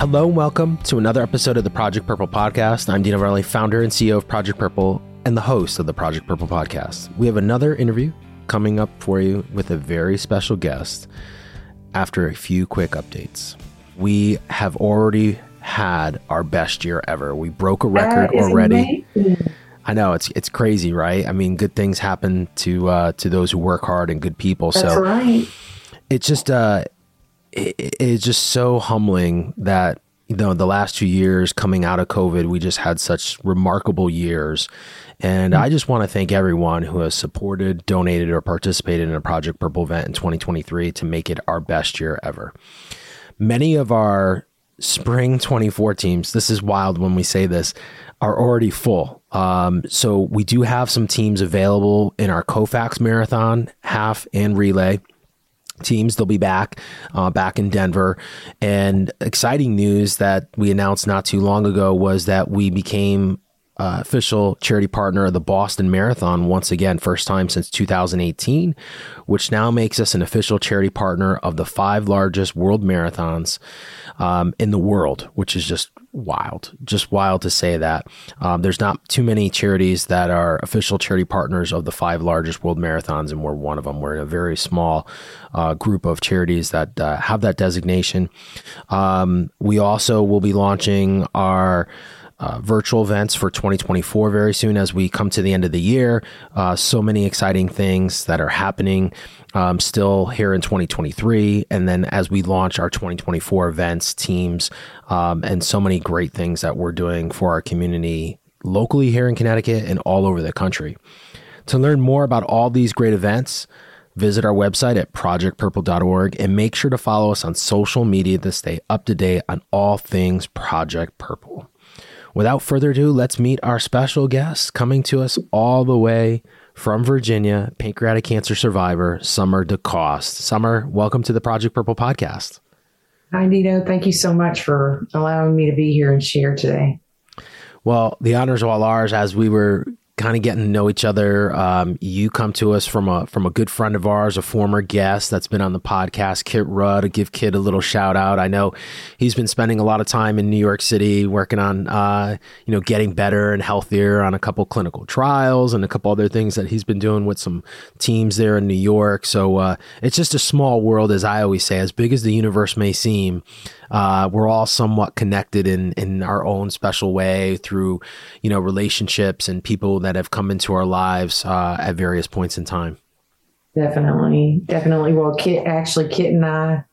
Hello and welcome to another episode of the Project Purple podcast. I'm Dino Verrelli, founder and CEO of Project Purple and the host of the Project Purple podcast. We have another interview coming up for you with a very special guest after a few quick updates. We have already had our best year ever. We broke a record already. Amazing. I know it's it's crazy, right? I mean, good things happen to uh, to those who work hard and good people. That's so right. It's just uh, it, it's just so humbling that you know the last two years coming out of COVID, we just had such remarkable years. And I just want to thank everyone who has supported, donated, or participated in a Project Purple event in 2023 to make it our best year ever. Many of our spring 24 teams, this is wild when we say this, are already full. Um, so we do have some teams available in our Colfax Marathon half and relay teams. They'll be back, uh, back in Denver. And exciting news that we announced not too long ago was that we became uh, official charity partner of the Boston Marathon once again, first time since 2018, which now makes us an official charity partner of the five largest world marathons um, in the world, which is just wild, just wild to say that. Um, there's not too many charities that are official charity partners of the five largest world marathons, and we're one of them. We're in a very small uh, group of charities that uh, have that designation. Um, we also will be launching our uh, virtual events for 2024 very soon as we come to the end of the year. Uh, so many exciting things that are happening um, still here in 2023. And then as we launch our 2024 events, teams, um, and so many great things that we're doing for our community locally here in Connecticut and all over the country. To learn more about all these great events, visit our website at projectpurple.org and make sure to follow us on social media to stay up to date on all things Project Purple. Without further ado, let's meet our special guest coming to us all the way from Virginia, pancreatic cancer survivor, Summer DeCoste. Summer, welcome to the Project Purple podcast. Hi, Nito. Thank you so much for allowing me to be here and share today. Well, the honors are all ours as we were kind of getting to know each other. Um, you come to us from a from a good friend of ours, a former guest that's been on the podcast, Kit Rudd. To give Kit a little shout out. I know he's been spending a lot of time in New York City working on uh, you know getting better and healthier on a couple clinical trials and a couple other things that he's been doing with some teams there in New York. So uh, it's just a small world, as I always say, as big as the universe may seem uh, we're all somewhat connected in in our own special way through you know relationships and people that have come into our lives uh, at various points in time. Definitely, definitely. Well, Kit actually, Kit and I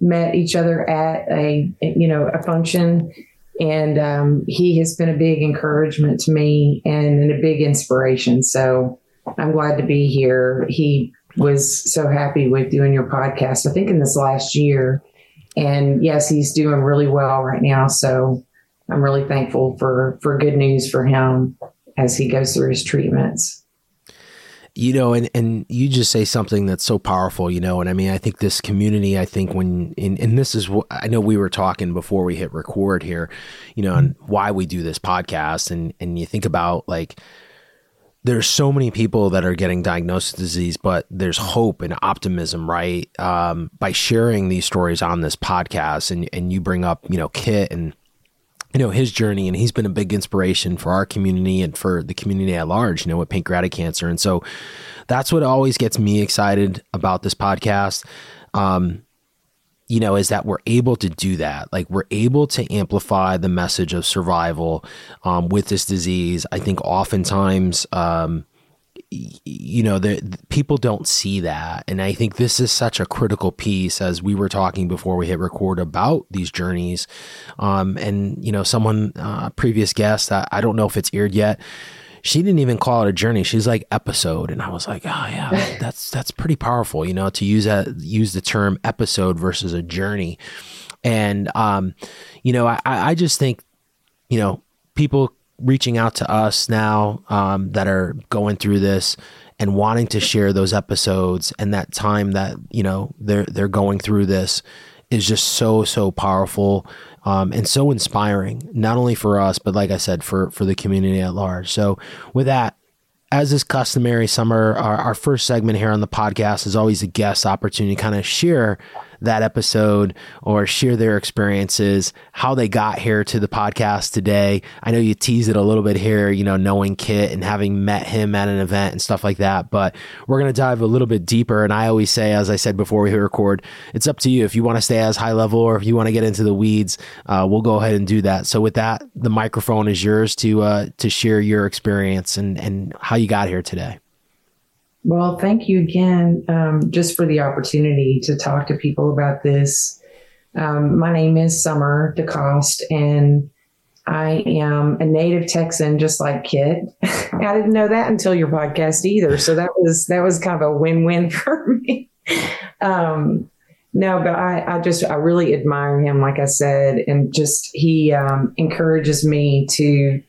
met each other at a you know a function and um, he has been a big encouragement to me and, and, a big inspiration. So I'm glad to be here. He was so happy with doing your podcast. I think in this last year, and yes, he's doing really well right now. So I'm really thankful for for good news for him as he goes through his treatments. You know, and, and you just say something that's so powerful, you know, and I mean, I think this community, I think when, and, and this is what I know we were talking before we hit record here, you know, and mm-hmm. why we do this podcast. And, and you think about like, there's so many people that are getting diagnosed with disease, but there's hope and optimism, right? Um, by sharing these stories on this podcast, and and you bring up, you know, Kit and you know his journey, and he's been a big inspiration for our community and for the community at large. You know, with pancreatic cancer, and so that's what always gets me excited about this podcast. Um, you know, is that we're able to do that. Like we're able to amplify the message of survival um, with this disease. I think oftentimes, um, you know, the, the, people don't see that, and I think this is such a critical piece. As we were talking before we hit record about these journeys, um, and you know, someone uh, previous guest, I, I don't know if it's aired yet she didn't even call it a journey. She's like episode, and I was like, oh yeah, that's that's pretty powerful, you know, to use a use the term episode versus a journey. And um, you know, I I just think, you know, people reaching out to us now um, that are going through this and wanting to share those episodes and that time that you know they're they're going through this is just so so powerful um, and so inspiring, not only for us, but like I said, for for the community at large. So, with that, as is customary, summer our, our first segment here on the podcast is always a guest opportunity, to kind of share that episode or share their experiences, how they got here to the podcast today. I know you teased it a little bit here, you know, knowing Kit and having met him at an event and stuff like that. But we're going to dive a little bit deeper. And I always say, as I said before we record, it's up to you. If you want to stay as high level or if you want to get into the weeds, uh, we'll go ahead and do that. So with that, the microphone is yours to uh, to share your experience and and how you got here today. Well, thank you again um, just for the opportunity to talk to people about this. Um, my name is Summer DeCoste, and I am a native Texan, just like Kit. I didn't know that until your podcast either, so that was that was kind of a win-win for me. Um, no, but I, I just I really admire him, like I said, and just he um, encourages me to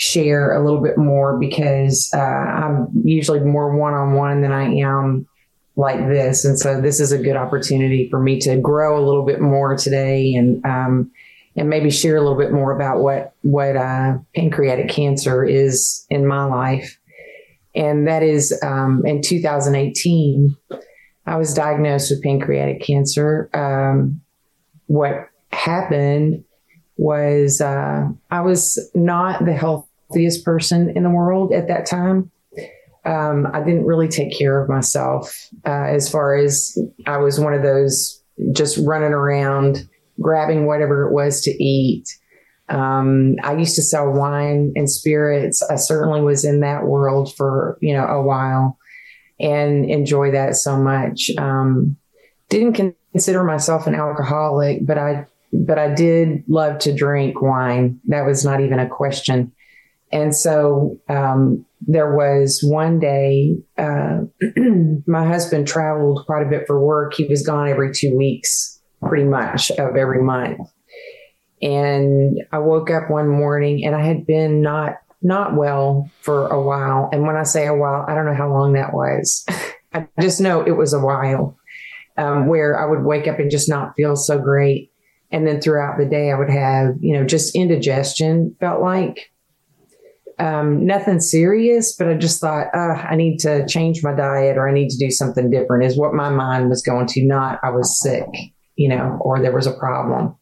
share a little bit more because uh, I'm usually more one on one than I am like this. And so this is a good opportunity for me to grow a little bit more today and, um, and maybe share a little bit more about what, what, uh, pancreatic cancer is in my life. And that is, um, in 2018, I was diagnosed with pancreatic cancer. Um, what happened was, uh, I was not the health person in the world at that time. Um, I didn't really take care of myself uh, as far as I was one of those just running around grabbing whatever it was to eat. Um, I used to sell wine and spirits. I certainly was in that world for you know a while and enjoy that so much. Um, didn't consider myself an alcoholic, but I but I did love to drink wine. That was not even a question. And so um, there was one day, uh, my husband traveled quite a bit for work. He was gone every two weeks, pretty much of every month. And I woke up one morning and I had been not not well for a while. And when I say a while, I don't know how long that was. I just know it was a while um, where I would wake up and just not feel so great. And then throughout the day, I would have, you know, just indigestion, felt like um, nothing serious, but I just thought, uh, I need to change my diet or I need to do something different, is what my mind was going to, not I was sick, you know, or there was a problem.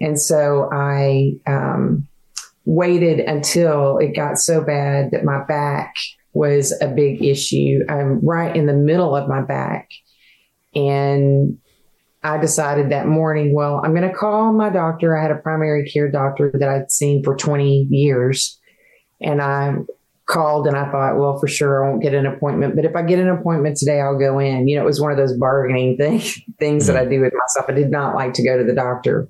And so I um, waited until it got so bad that my back was a big issue. I'm right in the middle of my back. And I decided that morning, well, I'm going to call my doctor. I had a primary care doctor that I'd seen for 20 years and I called and I thought, well, for sure I won't get an appointment, but if I get an appointment today, I'll go in. You know, it was one of those bargaining thing, things mm-hmm. that I do with myself. I did not like to go to the doctor.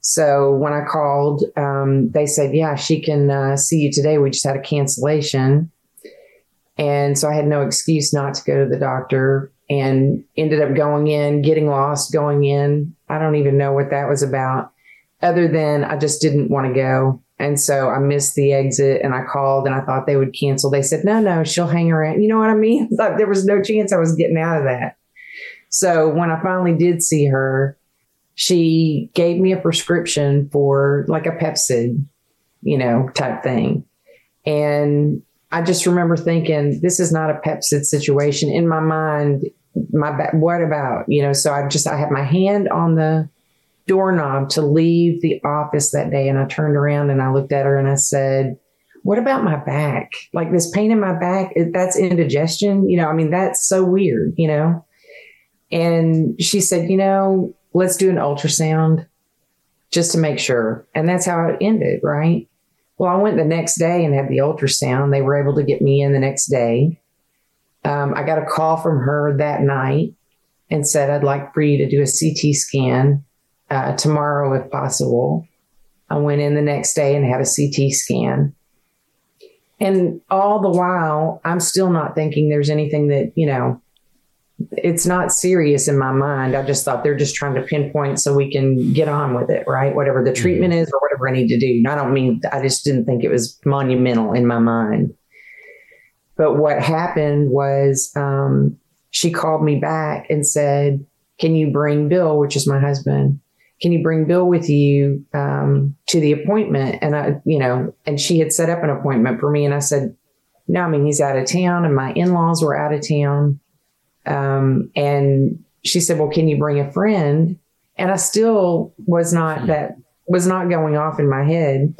So when I called, um, they said, yeah, she can uh, see you today. We just had a cancellation. And so I had no excuse not to go to the doctor and ended up going in, getting lost, going in. I don't even know what that was about, other than I just didn't want to go. And so I missed the exit and I called and I thought they would cancel. They said, no, no, she'll hang around. You know what I mean? Like there was no chance I was getting out of that. So when I finally did see her, she gave me a prescription for like a Pepcid, you know, type thing. And I just remember thinking, this is not a Pepcid situation. In my mind, my what about, you know, so I just, I had my hand on the doorknob to leave the office that day. And I turned around and I looked at her and I said, what about my back? Like this pain in my back, that's indigestion. You know, I mean, that's so weird, you know? And she said, you know, let's do an ultrasound just to make sure. And that's how it ended, right? Well, I went the next day and had the ultrasound. They were able to get me in the next day. Um, I got a call from her that night and said, I'd like for you to do a CT scan uh, tomorrow if possible. I went in the next day and had a CT scan. And all the while, I'm still not thinking there's anything that, you know, it's not serious in my mind. I just thought they're just trying to pinpoint so we can get on with it, right? Whatever the treatment mm-hmm. is or whatever I need to do. I don't mean, I just didn't think it was monumental in my mind. But what happened was um, she called me back and said, Can you bring Bill, which is my husband? Can you bring Bill with you um, to the appointment? And I, you know, and she had set up an appointment for me, and I said, no, I mean he's out of town, and my in laws were out of town, um, and she said, Well, can you bring a friend? And I still was not that was not going off in my head.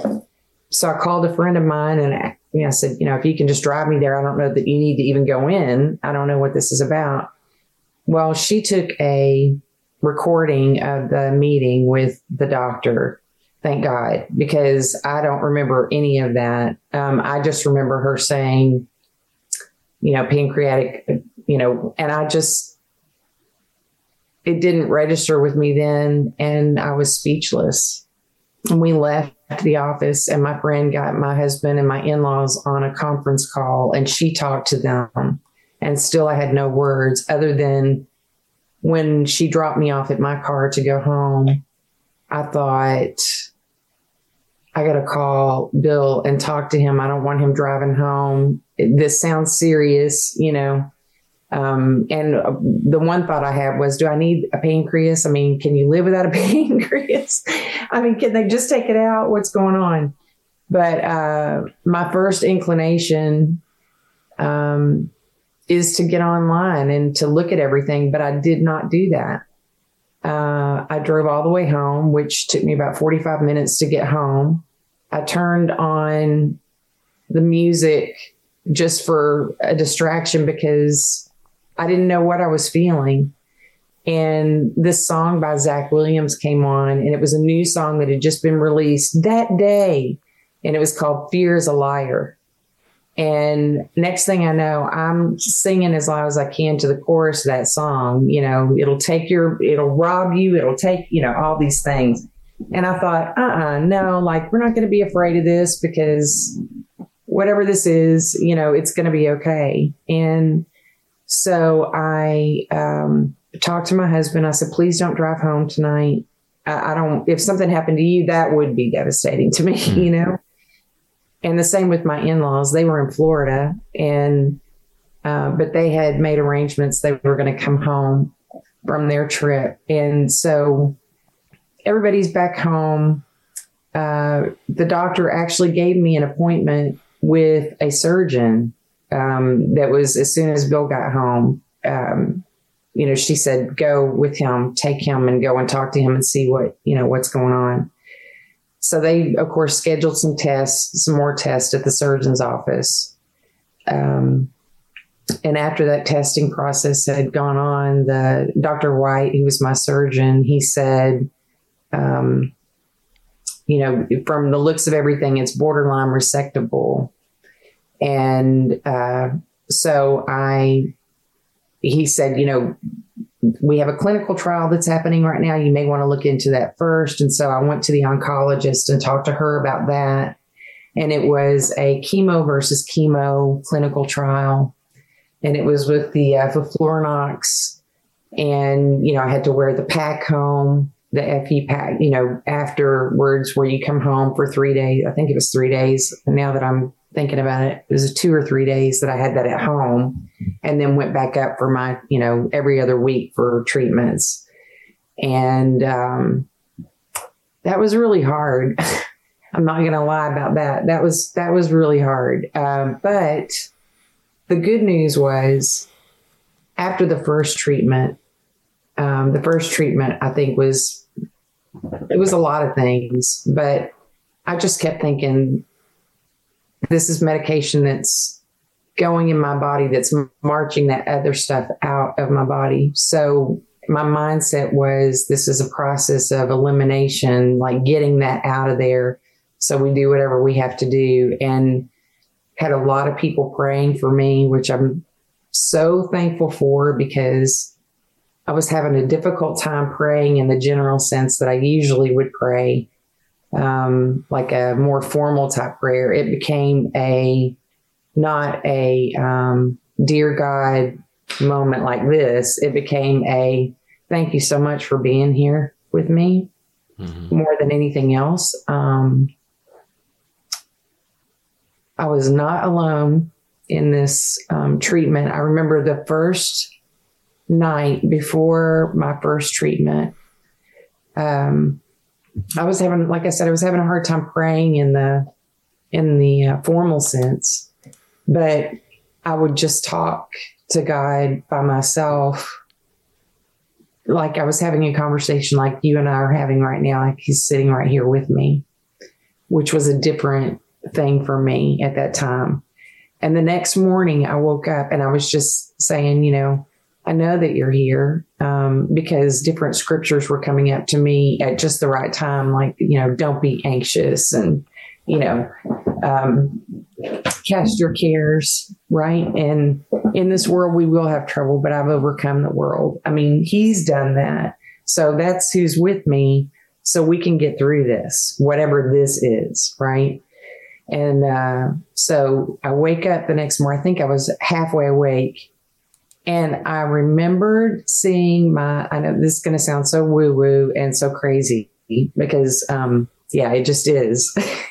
So I called a friend of mine and I, you know, I said, you know, if you can just drive me there, I don't know that you need to even go in. I don't know what this is about. Well, she took a recording of the meeting with the doctor. Thank God, because I don't remember any of that. Um, I just remember her saying, you know, pancreatic, you know, and I just, it didn't register with me then. And I was speechless. And we left the office, and my friend got my husband and my in laws on a conference call, and she talked to them. And still, I had no words other than when she dropped me off at my car to go home. I thought, I got to call Bill and talk to him. I don't want him driving home. This sounds serious, you know. Um, and uh, the one thought I had was, do I need a pancreas? I mean, can you live without a pancreas? I mean, can they just take it out? What's going on? But uh, my first inclination um, is to get online and to look at everything, but I did not do that. Uh, I drove all the way home, which took me about 45 minutes to get home. I turned on the music just for a distraction because I didn't know what I was feeling. And this song by Zach Williams came on, and it was a new song that had just been released that day. And it was called Fear is a Liar. And next thing I know, I'm singing as loud as I can to the chorus of that song. You know, it'll take your, it'll rob you, it'll take, you know, all these things. And I thought, uh uh-uh, uh no, like we're not going to be afraid of this because whatever this is, you know, it's going to be okay. And so I um, talked to my husband. I said, please don't drive home tonight. I, I don't, if something happened to you, that would be devastating to me, mm-hmm. you know? And the same with my in laws. They were in Florida and, uh, but they had made arrangements. They were going to come home from their trip. And so everybody's back home. Uh, the doctor actually gave me an appointment with a surgeon um, that was as soon as Bill got home. Um, you know, she said, go with him, take him and go and talk to him and see what, you know, what's going on. So they, of course, scheduled some tests, some more tests at the surgeon's office. Um, and after that testing process had gone on, the Dr. White, who was my surgeon, he said, um, you know, from the looks of everything, it's borderline resectable. And uh, so I, he said, you know, we have a clinical trial that's happening right now. You may want to look into that first. And so I went to the oncologist and talked to her about that. And it was a chemo versus chemo clinical trial. And it was with the uh. And, you know, I had to wear the pack home, the FE pack, you know, afterwards where you come home for three days. I think it was three days. Now that I'm thinking about it. It was two or three days that I had that at home and then went back up for my, you know, every other week for treatments. And um, that was really hard. I'm not going to lie about that. That was, that was really hard. Um, but the good news was after the first treatment, um, the first treatment I think was, it was a lot of things, but I just kept thinking this is medication that's going in my body that's marching that other stuff out of my body. So my mindset was this is a process of elimination, like getting that out of there. So we do whatever we have to do. And had a lot of people praying for me, which I'm so thankful for because I was having a difficult time praying in the general sense that I usually would pray um, like a more formal type prayer. It became a not a um, dear God moment like this. It became a thank you so much for being here with me mm-hmm. more than anything else. Um, I was not alone in this um, treatment. I remember the first night before my first treatment. Um, I was having, like I said, I was having a hard time praying in the in the uh, formal sense, but I would just talk to God by myself like I was having a conversation like you and I are having right now, like he's sitting right here with me, which was a different thing for me at that time. And the next morning I woke up and I was just saying, you know, I know that you're here um, because different scriptures were coming up to me at just the right time, like, you know, don't be anxious and, you know, um, cast your cares, right? And in this world, we will have trouble, but I've overcome the world. I mean, he's done that. So that's who's with me. So we can get through this, whatever this is, right? And uh, so I wake up the next morning. I think I was halfway awake. And I remembered seeing my, I know this is going to sound so woo woo and so crazy because, um, yeah, it just is.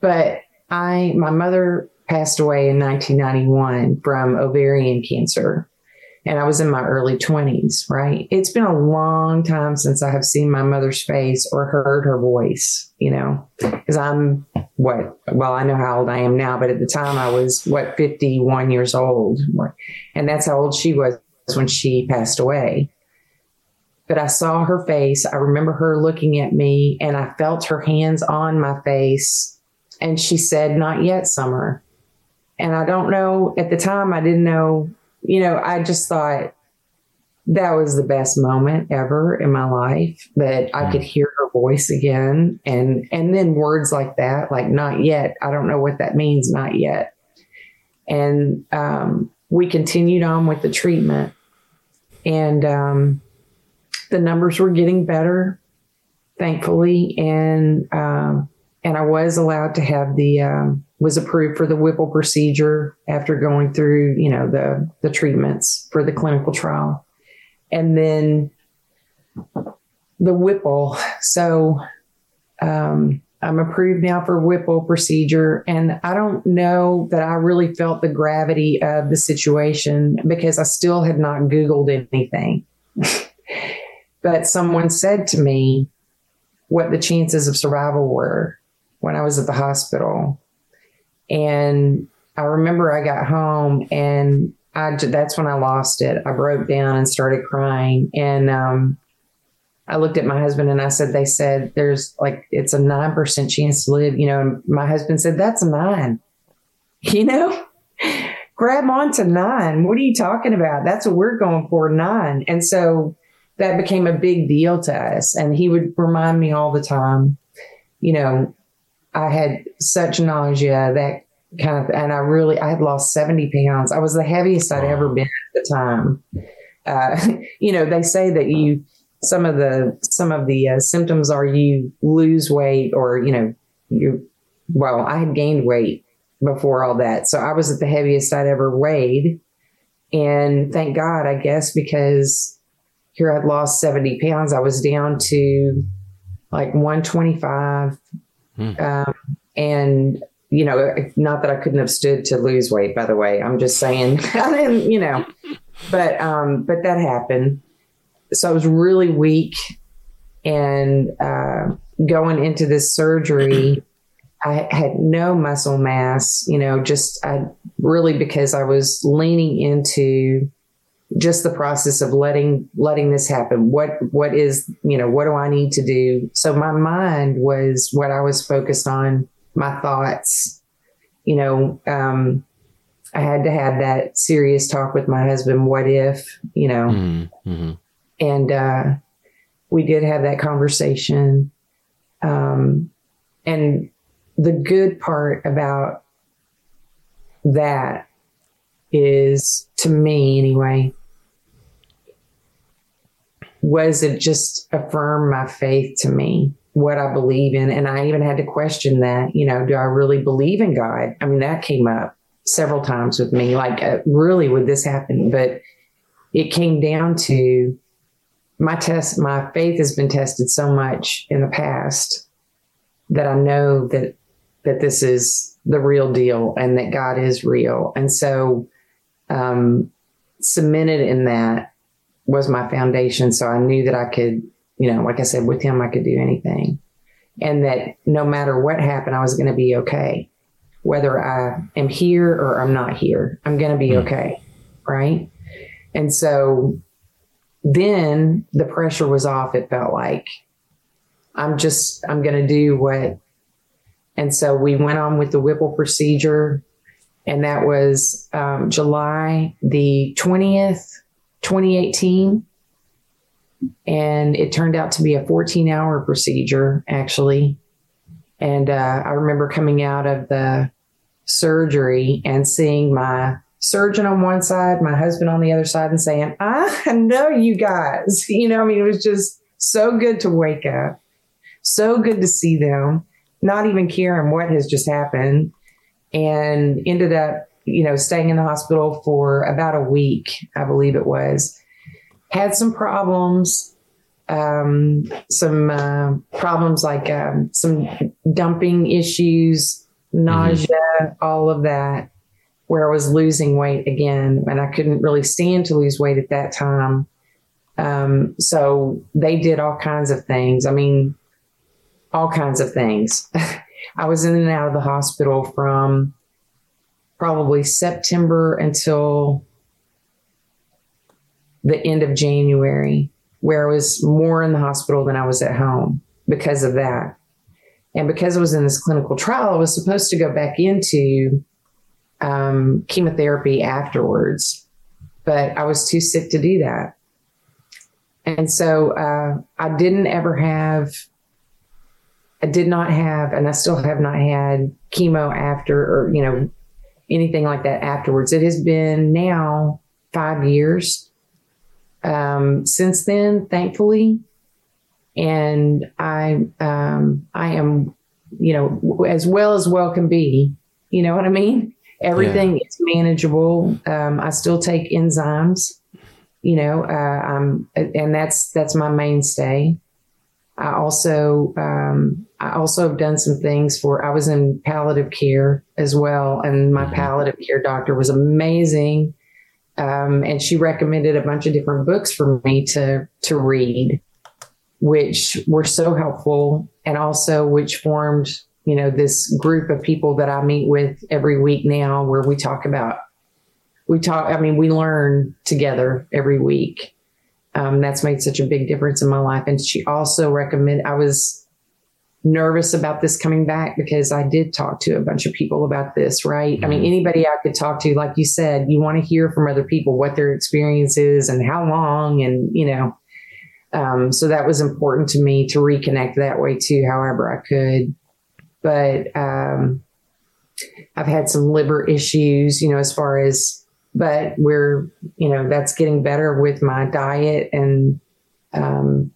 but I, my mother passed away in 1991 from ovarian cancer. And I was in my early 20s, right? It's been a long time since I have seen my mother's face or heard her voice, you know, because I'm what, well, I know how old I am now, but at the time I was what, 51 years old. And that's how old she was when she passed away. But I saw her face. I remember her looking at me and I felt her hands on my face. And she said, Not yet, Summer. And I don't know, at the time, I didn't know, you know, I just thought that was the best moment ever in my life that I could hear her voice again. And, and then words like that, like not yet. I don't know what that means, not yet. And, um, we continued on with the treatment and, um, the numbers were getting better, thankfully. And, um, and I was allowed to have the, um, was approved for the Whipple procedure after going through, you know, the, the treatments for the clinical trial. And then the Whipple. So, um, I'm approved now for Whipple procedure. And I don't know that I really felt the gravity of the situation because I still had not Googled anything. but someone said to me what the chances of survival were when I was at the hospital. And I remember I got home and I, that's when I lost it. I broke down and started crying. And, um, I looked at my husband and I said, they said there's like, it's a 9% chance to live, you know, and my husband said, that's a nine, you know, grab on to nine. What are you talking about? That's what we're going for nine. And so that became a big deal to us. And he would remind me all the time, you know, I had such nausea that kind of, and I really, I had lost 70 pounds. I was the heaviest I'd ever been at the time. Uh, you know, they say that you, some of the, some of the uh, symptoms are you lose weight or, you know, you, well, I had gained weight before all that. So I was at the heaviest I'd ever weighed. And thank God, I guess, because here I'd lost 70 pounds. I was down to like 125 Hmm. Um, and you know, not that I couldn't have stood to lose weight, by the way. I'm just saying, I didn't, you know, but, um, but that happened. So I was really weak and, uh, going into this surgery, I had no muscle mass, you know, just I really because I was leaning into just the process of letting letting this happen what what is you know what do i need to do so my mind was what i was focused on my thoughts you know um i had to have that serious talk with my husband what if you know mm-hmm. mm-hmm. and uh we did have that conversation um and the good part about that is to me anyway was it just affirm my faith to me what i believe in? And i even had to question that you know do i really believe in god? I mean that came up several times with me like uh, really would this happen? But it came down to my test my faith has been tested so much in the past that i know that that this is the real deal and that god is real. And so um, cemented in that was my foundation. So I knew that I could, you know, like I said, with him, I could do anything. And that no matter what happened, I was going to be okay. Whether I am here or I'm not here, I'm going to be mm. okay. Right. And so then the pressure was off. It felt like I'm just, I'm going to do what. And so we went on with the Whipple procedure. And that was um, July the 20th, 2018. And it turned out to be a 14 hour procedure, actually. And uh, I remember coming out of the surgery and seeing my surgeon on one side, my husband on the other side, and saying, I know you guys. You know, I mean, it was just so good to wake up, so good to see them, not even caring what has just happened. And ended up, you know, staying in the hospital for about a week, I believe it was. Had some problems, um, some uh, problems like um, some dumping issues, nausea, mm-hmm. all of that where I was losing weight again, and I couldn't really stand to lose weight at that time. Um, so they did all kinds of things. I mean, all kinds of things. I was in and out of the hospital from probably September until the end of January, where I was more in the hospital than I was at home because of that. And because I was in this clinical trial, I was supposed to go back into um, chemotherapy afterwards, but I was too sick to do that. And so uh, I didn't ever have, I did not have, and I still have not had chemo after, or, you know, anything like that afterwards. It has been now five years um, since then, thankfully. And I, um, I am, you know, as well as well can be. You know what I mean? Everything yeah. is manageable. Um, I still take enzymes, you know, uh, um, and that's that's my mainstay. I also um, I also have done some things for. I was in palliative care as well, and my mm-hmm. palliative care doctor was amazing, um, and she recommended a bunch of different books for me to to read, which were so helpful, and also which formed you know, this group of people that I meet with every week now where we talk about, we talk, I mean, we learn together every week. Um, that's made such a big difference in my life. And she also recommended, I was nervous about this coming back because I did talk to a bunch of people about this, right? Mm-hmm. I mean, mm-hmm. anybody I could talk to, like you said, you want to hear from other people what their experience is and how long, and, you know, um, so that was important to me to reconnect that way too, however I could but um, I've had some liver issues, you know, as far as, but we're, you know, that's getting better with my diet and, um,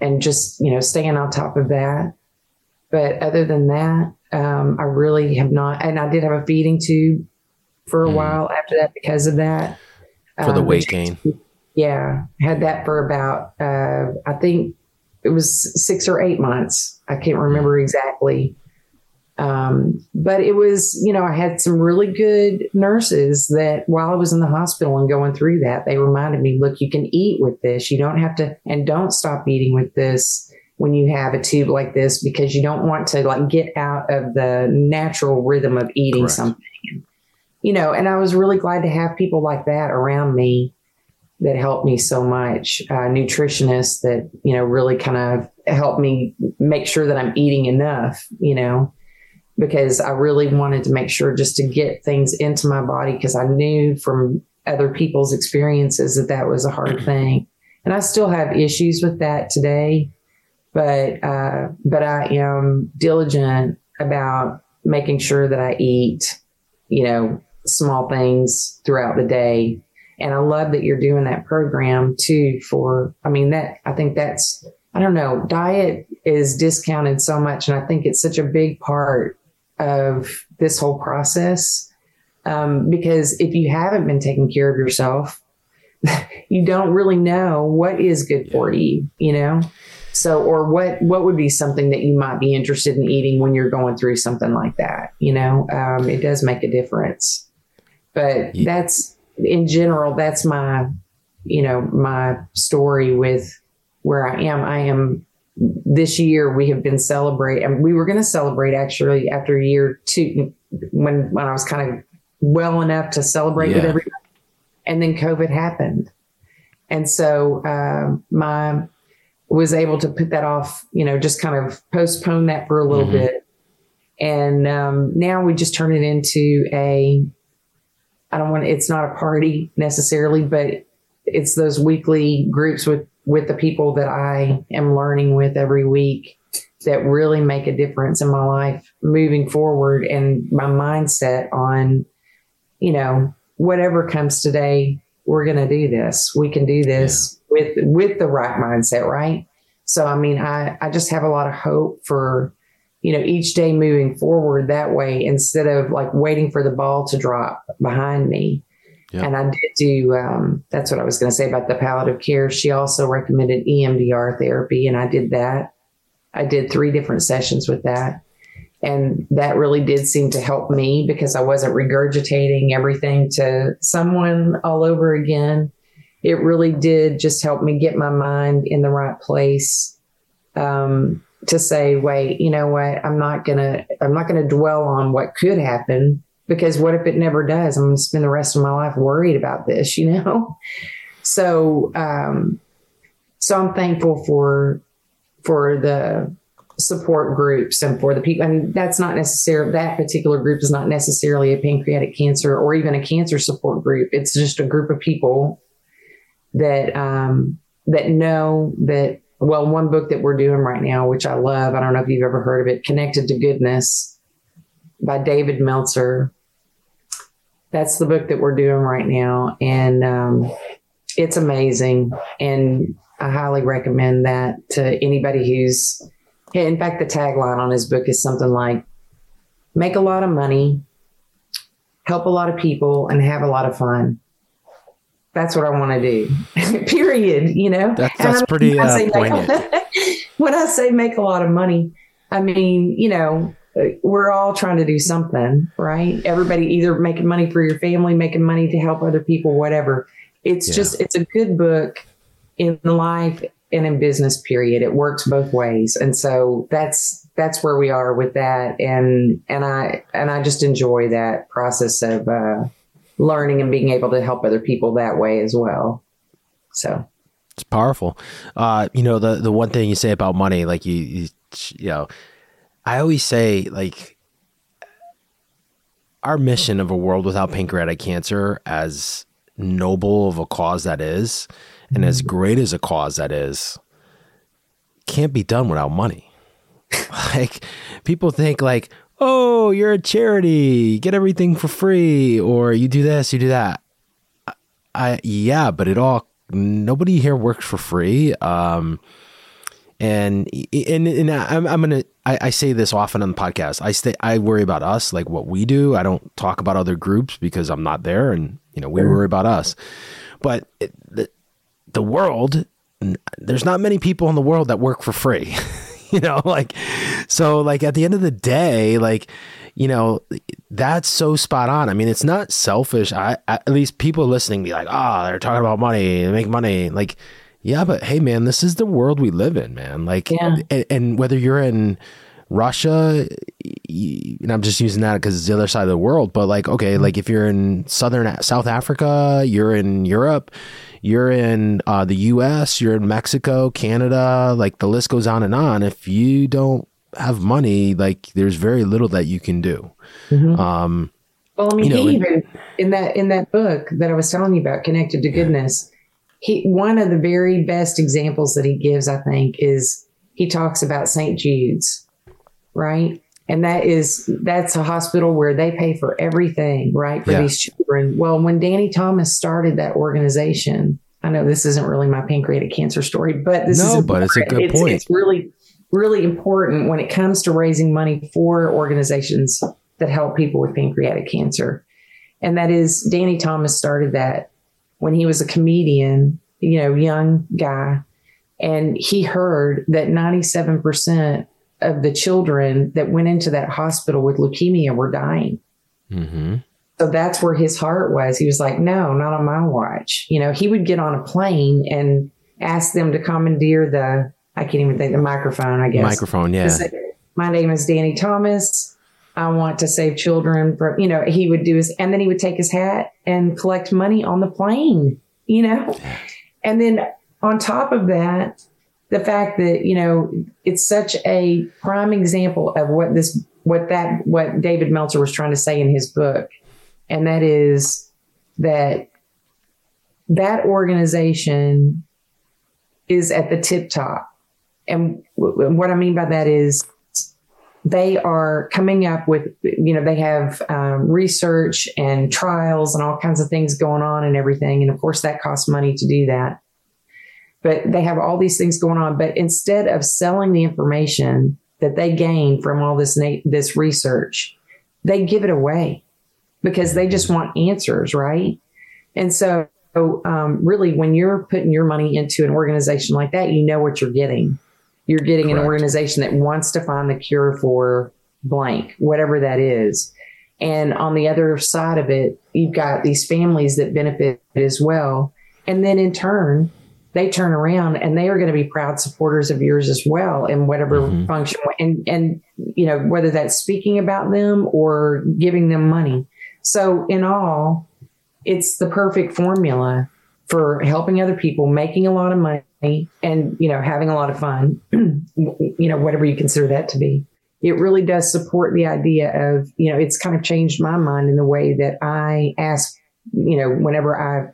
and just, you know, staying on top of that. But other than that, um, I really have not, and I did have a feeding tube for a mm. while after that because of that. For the um, weight gain. Yeah. Had that for about, uh, I think it was six or eight months. I can't remember mm. exactly. Um, but it was, you know, I had some really good nurses that while I was in the hospital and going through that, they reminded me, look, you can eat with this. You don't have to, and don't stop eating with this when you have a tube like this because you don't want to like get out of the natural rhythm of eating Correct. something. You know, and I was really glad to have people like that around me that helped me so much. Uh, nutritionists that, you know, really kind of helped me make sure that I'm eating enough, you know because I really wanted to make sure just to get things into my body because I knew from other people's experiences that that was a hard thing. And I still have issues with that today, but, uh, but I am diligent about making sure that I eat, you know, small things throughout the day. And I love that you're doing that program too for, I mean, that, I think that's, I don't know, diet is discounted so much. And I think it's such a big part of this whole process. Um, because if you haven't been taking care of yourself, you don't really know what is good for you, you know? So, or what, what would be something that you might be interested in eating when you're going through something like that? You know, um, it does make a difference, but yeah. that's in general, that's my, you know, my story with where I am. I am this year we have been celebrating. And we were going to celebrate actually after year two when when I was kind of well enough to celebrate yeah. with everybody, and then COVID happened, And so uh, my was able to put that off, you know, just kind of postpone that for a little mm-hmm. bit. And um, now we just turn it into a, I don't want, it's not a party necessarily, but it's those weekly groups with, with the people that I am learning with every week that really make a difference in my life moving forward and my mindset on, you know, whatever comes today, we're going to do this. We can do this yeah. with with the right mindset, right? So I mean, I I just have a lot of hope for you know each day moving forward that way instead of like waiting for the ball to drop behind me. And I did do um, that's what I was going to say about the palliative care. She also recommended EMDR therapy, and I did that. I did three different sessions with that. And that really did seem to help me because I wasn't regurgitating everything to someone all over again. It really did just help me get my mind in the right place um, to say, wait, you know what? I'm not gonna, I'm not gonna dwell on what could happen because what if it never does? I'm gonna spend the rest of my life worried about this, you know. So, um, so I'm thankful for for the support groups and for the people. And that's not necessarily, that particular group is not necessarily a pancreatic cancer or even a cancer support group. It's just a group of people that, um, that know that, well, one book that we're doing right now, which I love, I don't know if you've ever heard of it, Connected to Goodness by David Meltzer. That's the book that we're doing right now. And, um, it's amazing. And I highly recommend that to anybody who's, in fact, the tagline on his book is something like make a lot of money, help a lot of people, and have a lot of fun. That's what I want to do. Period. You know, that's, that's pretty uh, poignant. when I say make a lot of money, I mean, you know, we're all trying to do something, right? Everybody either making money for your family, making money to help other people, whatever. It's yeah. just, it's a good book in life and in business period it works both ways and so that's that's where we are with that and and i and i just enjoy that process of uh, learning and being able to help other people that way as well so it's powerful uh you know the the one thing you say about money like you you, you know i always say like our mission of a world without pancreatic cancer as noble of a cause that is and as mm-hmm. great as a cause that is, can't be done without money. like people think like, oh, you're a charity, get everything for free, or you do this, you do that. I, I yeah, but it all nobody here works for free. Um, and and and I'm, I'm gonna I, I, say this often on the podcast. I stay I worry about us, like what we do. I don't talk about other groups because I'm not there, and you know we worry about us. But it, the, the world, there's not many people in the world that work for free. you know, like, so, like, at the end of the day, like, you know, that's so spot on. I mean, it's not selfish. I, at least people listening be like, ah, oh, they're talking about money, they make money. Like, yeah, but hey, man, this is the world we live in, man. Like, yeah. and, and whether you're in, Russia, and I'm just using that because it's the other side of the world. But like, okay, mm-hmm. like if you're in southern South Africa, you're in Europe, you're in uh, the U.S., you're in Mexico, Canada, like the list goes on and on. If you don't have money, like there's very little that you can do. Mm-hmm. Um, well, I mean, you know, even in that in that book that I was telling you about, connected to goodness. He one of the very best examples that he gives, I think, is he talks about St. Jude's right? And that is that's a hospital where they pay for everything, right, for yeah. these children. Well, when Danny Thomas started that organization, I know this isn't really my pancreatic cancer story, but this no, is but it's a good it's, point. It's really, really important when it comes to raising money for organizations that help people with pancreatic cancer. And that is Danny Thomas started that when he was a comedian, you know, young guy, and he heard that 97% of the children that went into that hospital with leukemia were dying. Mm-hmm. So that's where his heart was. He was like, no, not on my watch. You know, he would get on a plane and ask them to commandeer the, I can't even think the microphone, I guess. Microphone, yeah. My name is Danny Thomas. I want to save children from, you know, he would do his, and then he would take his hat and collect money on the plane, you know? And then on top of that, the fact that, you know, it's such a prime example of what this, what that, what David Meltzer was trying to say in his book. And that is that that organization is at the tip top. And w- what I mean by that is they are coming up with, you know, they have um, research and trials and all kinds of things going on and everything. And of course, that costs money to do that. But they have all these things going on. But instead of selling the information that they gain from all this na- this research, they give it away because they just want answers, right? And so, um, really, when you're putting your money into an organization like that, you know what you're getting. You're getting Correct. an organization that wants to find the cure for blank, whatever that is. And on the other side of it, you've got these families that benefit as well. And then in turn, they turn around and they are going to be proud supporters of yours as well in whatever mm-hmm. function and and you know whether that's speaking about them or giving them money so in all it's the perfect formula for helping other people making a lot of money and you know having a lot of fun you know whatever you consider that to be it really does support the idea of you know it's kind of changed my mind in the way that i ask you know whenever i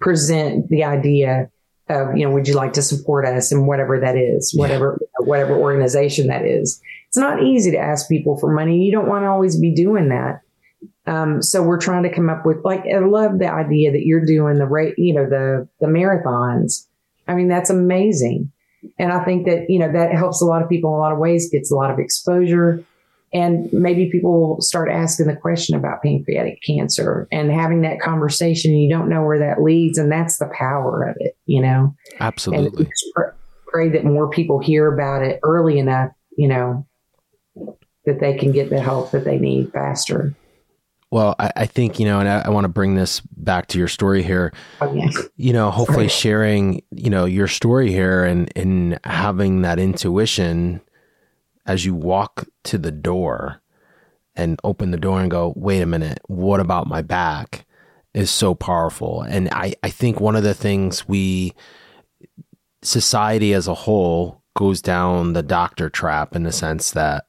present the idea of you know would you like to support us and whatever that is whatever yeah. whatever organization that is it's not easy to ask people for money you don't want to always be doing that um, so we're trying to come up with like I love the idea that you're doing the rate, you know, the the marathons. I mean, that's amazing. And I think that, you know, that helps a lot of people in a lot of ways, gets a lot of exposure. And maybe people will start asking the question about pancreatic cancer and having that conversation. You don't know where that leads. And that's the power of it, you know? Absolutely. Pray that more people hear about it early enough, you know, that they can get the help that they need faster. Well, I, I, think, you know, and I, I want to bring this back to your story here. Oh, yes. You know, hopefully sharing, you know, your story here and, and having that intuition as you walk to the door and open the door and go, wait a minute, what about my back is so powerful. And I, I think one of the things we, society as a whole, goes down the doctor trap in the sense that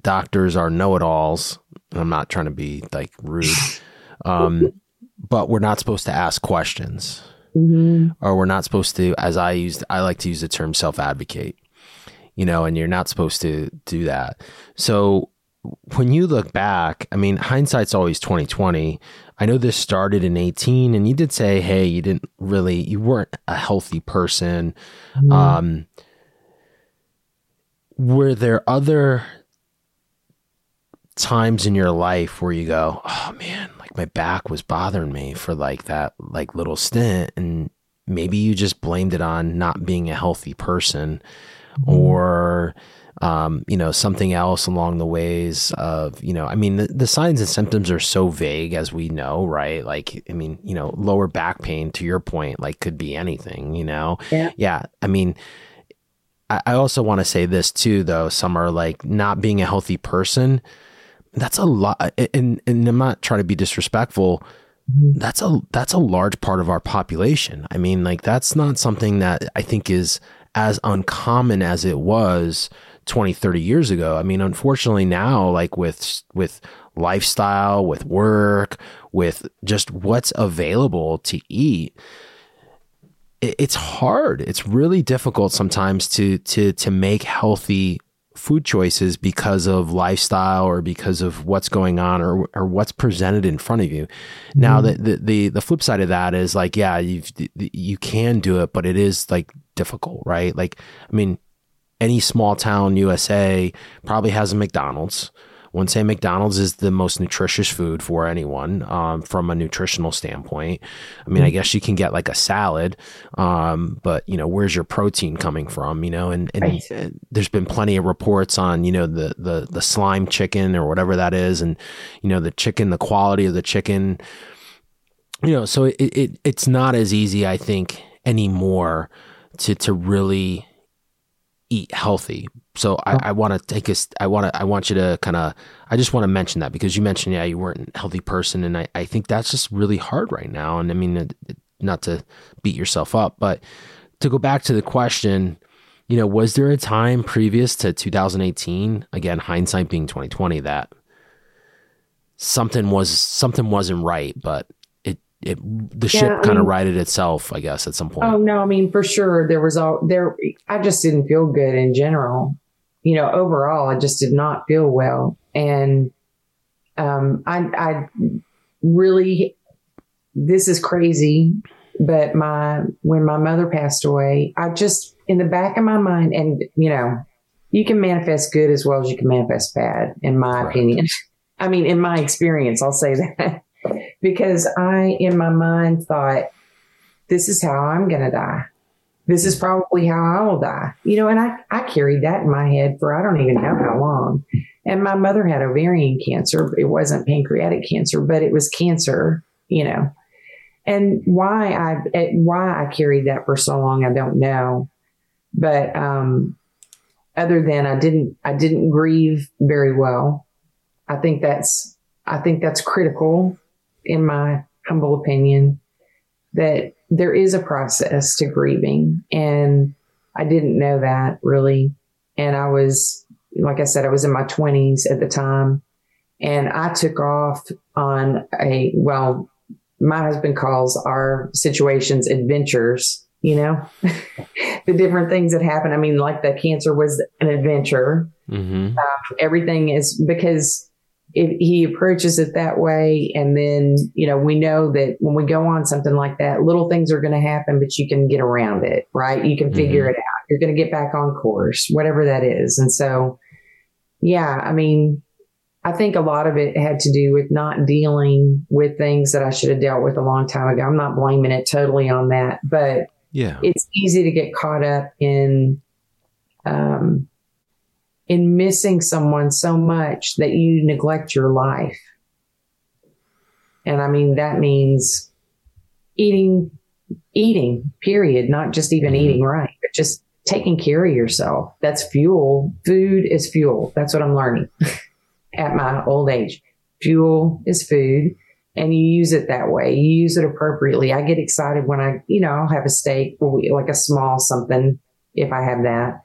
doctors are know it alls I'm not trying to be like rude, um, but we're not supposed to ask questions, mm-hmm. or we're not supposed to, as I used, I like to use the term self advocate, you know, and you're not supposed to do that. So when you look back, I mean, hindsight's always 2020. I know this started in 18 and you did say, Hey, you didn't really, you weren't a healthy person. Mm-hmm. Um, were there other times in your life where you go, oh man, like my back was bothering me for like that like little stint and maybe you just blamed it on not being a healthy person mm-hmm. or um, you know, something else along the ways of, you know, I mean, the, the, signs and symptoms are so vague as we know, right? Like, I mean, you know, lower back pain to your point, like could be anything, you know? Yeah. Yeah. I mean, I, I also want to say this too, though, Summer like not being a healthy person that's a lot and and I'm not trying to be disrespectful. Mm-hmm. that's a that's a large part of our population. I mean like that's not something that I think is as uncommon as it was 20 30 years ago. I mean unfortunately now like with with lifestyle with work with just what's available to eat it's hard. It's really difficult sometimes to to to make healthy food choices because of lifestyle or because of what's going on or, or what's presented in front of you. Now, mm-hmm. the, the, the, the, flip side of that is like, yeah, you you can do it, but it is like difficult, right? Like, I mean, any small town USA probably has a McDonald's wouldn't say McDonald's is the most nutritious food for anyone um, from a nutritional standpoint. I mean, I mm-hmm. guess you can get like a salad, um, but you know, where's your protein coming from? You know, and, and right. there's been plenty of reports on you know the the the slime chicken or whatever that is, and you know the chicken, the quality of the chicken. You know, so it, it it's not as easy, I think, anymore to to really eat healthy so I, I want to take us. I want to. I want you to kind of. I just want to mention that because you mentioned, yeah, you weren't a healthy person, and I, I think that's just really hard right now. And I mean, not to beat yourself up, but to go back to the question, you know, was there a time previous to 2018, again, hindsight being 2020, that something was something wasn't right, but it it the yeah, ship kind of righted itself, I guess, at some point. Oh no, I mean for sure there was all there. I just didn't feel good in general. You know, overall, I just did not feel well, and um, I I really this is crazy, but my when my mother passed away, I just in the back of my mind, and you know, you can manifest good as well as you can manifest bad, in my right. opinion. I mean, in my experience, I'll say that because I, in my mind, thought, this is how I'm going to die. This is probably how I will die. You know, and I, I carried that in my head for I don't even know how long. And my mother had ovarian cancer. It wasn't pancreatic cancer, but it was cancer, you know. And why I why I carried that for so long, I don't know. But um, other than I didn't I didn't grieve very well. I think that's I think that's critical in my humble opinion that there is a process to grieving and I didn't know that really. And I was like I said I was in my 20s at the time and I took off on a well my husband calls our situations adventures you know the different things that happen. I mean like the cancer was an adventure. Mm-hmm. uh, everything is because if he approaches it that way. And then you know we know that when we go on something like that little things are going to happen but you can get around it right? You can figure mm-hmm. it out. You're going to get back on course whatever that is. And so yeah i mean i think a lot of it had to do with not dealing with things that i should have dealt with a long time ago. I'm not blaming it totally on that but yeah. it's easy to get caught up in um in missing someone so much that you neglect your life. And I mean, that means eating, eating, period, not just even mm-hmm. eating right, but just taking care of yourself. That's fuel. Food is fuel. That's what I'm learning at my old age. Fuel is food and you use it that way. You use it appropriately. I get excited when I, you know, I'll have a steak, like a small something if I have that,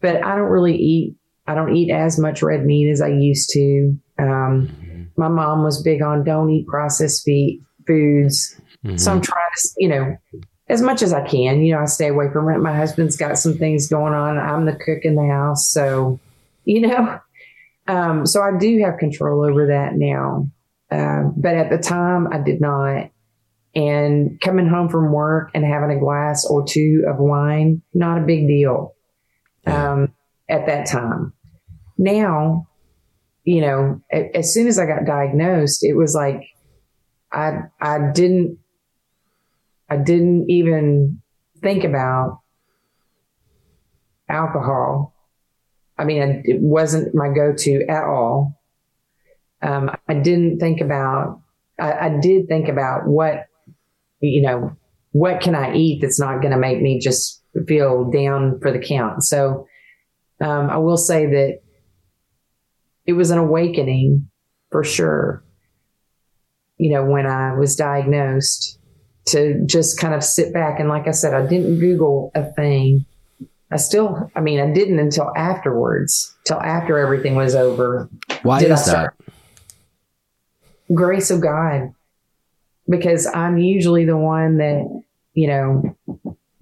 but I don't really eat I don't eat as much red meat as I used to. Um, mm-hmm. My mom was big on don't eat processed feed, foods. Mm-hmm. So I'm trying to, you know, as much as I can, you know, I stay away from it. My husband's got some things going on. I'm the cook in the house. So, you know, um, so I do have control over that now. Uh, but at the time, I did not. And coming home from work and having a glass or two of wine, not a big deal. Um, at that time. Now, you know, as soon as I got diagnosed, it was like I I didn't I didn't even think about alcohol. I mean, it wasn't my go-to at all. Um, I didn't think about. I, I did think about what, you know, what can I eat that's not going to make me just feel down for the count. So um, I will say that it was an awakening for sure. You know, when I was diagnosed, to just kind of sit back and, like I said, I didn't Google a thing. I still, I mean, I didn't until afterwards, till after everything was over. Why is I start. that? Grace of God, because I'm usually the one that, you know,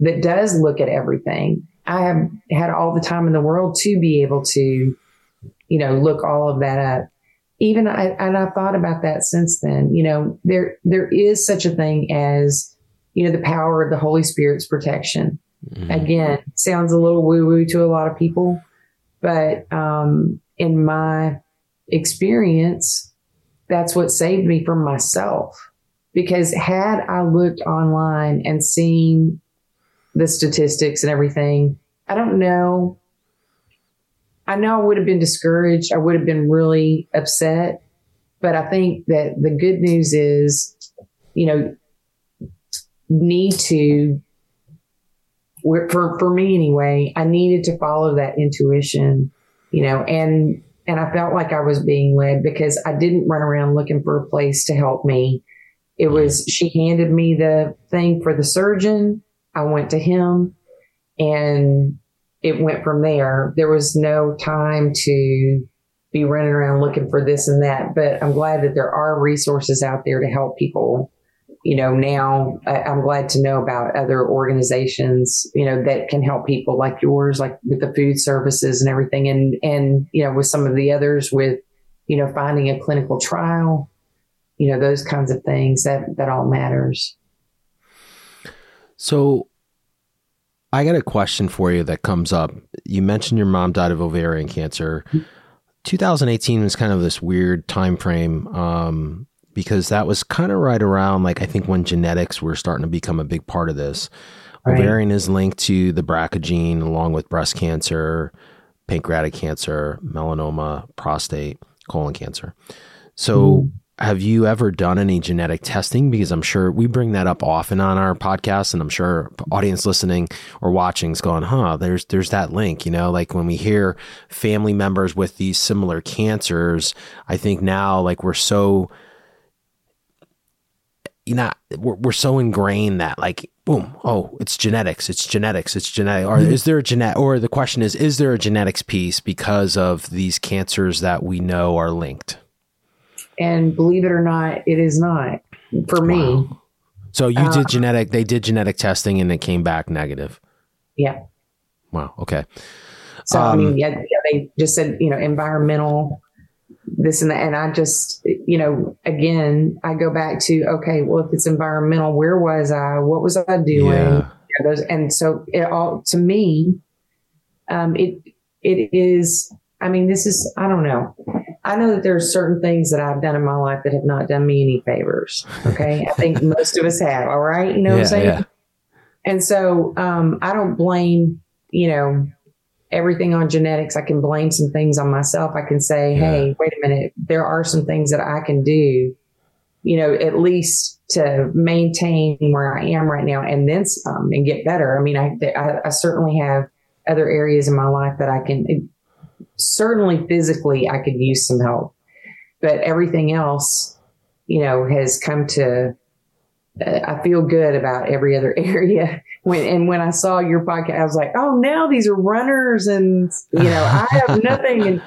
that does look at everything. I have had all the time in the world to be able to, you know, look all of that up. Even I, and I've thought about that since then. You know, there there is such a thing as, you know, the power of the Holy Spirit's protection. Mm-hmm. Again, sounds a little woo woo to a lot of people, but um, in my experience, that's what saved me from myself. Because had I looked online and seen the statistics and everything. I don't know. I know I would have been discouraged. I would have been really upset. But I think that the good news is, you know, need to, for, for me anyway, I needed to follow that intuition, you know, and, and I felt like I was being led because I didn't run around looking for a place to help me It was, she handed me the thing for the surgeon. I went to him and it went from there. There was no time to be running around looking for this and that, but I'm glad that there are resources out there to help people. You know, now I'm glad to know about other organizations, you know, that can help people like yours, like with the food services and everything. And, and, you know, with some of the others with, you know, finding a clinical trial, you know, those kinds of things that, that all matters. So I got a question for you that comes up. You mentioned your mom died of ovarian cancer. 2018 was kind of this weird time frame um, because that was kind of right around like I think when genetics were starting to become a big part of this. Right. Ovarian is linked to the BRCA gene along with breast cancer, pancreatic cancer, melanoma, prostate, colon cancer. So mm have you ever done any genetic testing? Because I'm sure we bring that up often on our podcast, and I'm sure audience listening or watching is going, "Huh, there's there's that link." You know, like when we hear family members with these similar cancers, I think now like we're so you know we're, we're so ingrained that like boom oh it's genetics it's genetics it's genetic or mm-hmm. is there a genetic or the question is is there a genetics piece because of these cancers that we know are linked and believe it or not, it is not for me. Wow. So you uh, did genetic, they did genetic testing and it came back negative. Yeah. Wow. Okay. So, um, I mean, um, yeah, yeah, they just said, you know, environmental, this and that. And I just, you know, again, I go back to, okay, well, if it's environmental, where was I? What was I doing? Yeah. You know, those, and so it all, to me, um, it, it is, I mean, this is, I don't know. I know that there's certain things that I've done in my life that have not done me any favors. Okay. I think most of us have. All right. You know yeah, what I'm saying? Yeah. And so, um, I don't blame, you know, everything on genetics. I can blame some things on myself. I can say, yeah. Hey, wait a minute. There are some things that I can do, you know, at least to maintain where I am right now and then some and get better. I mean, I, I, I certainly have other areas in my life that I can, certainly physically I could use some help, but everything else, you know, has come to, uh, I feel good about every other area. When, and when I saw your podcast, I was like, oh, now these are runners and, you know, I have nothing. And,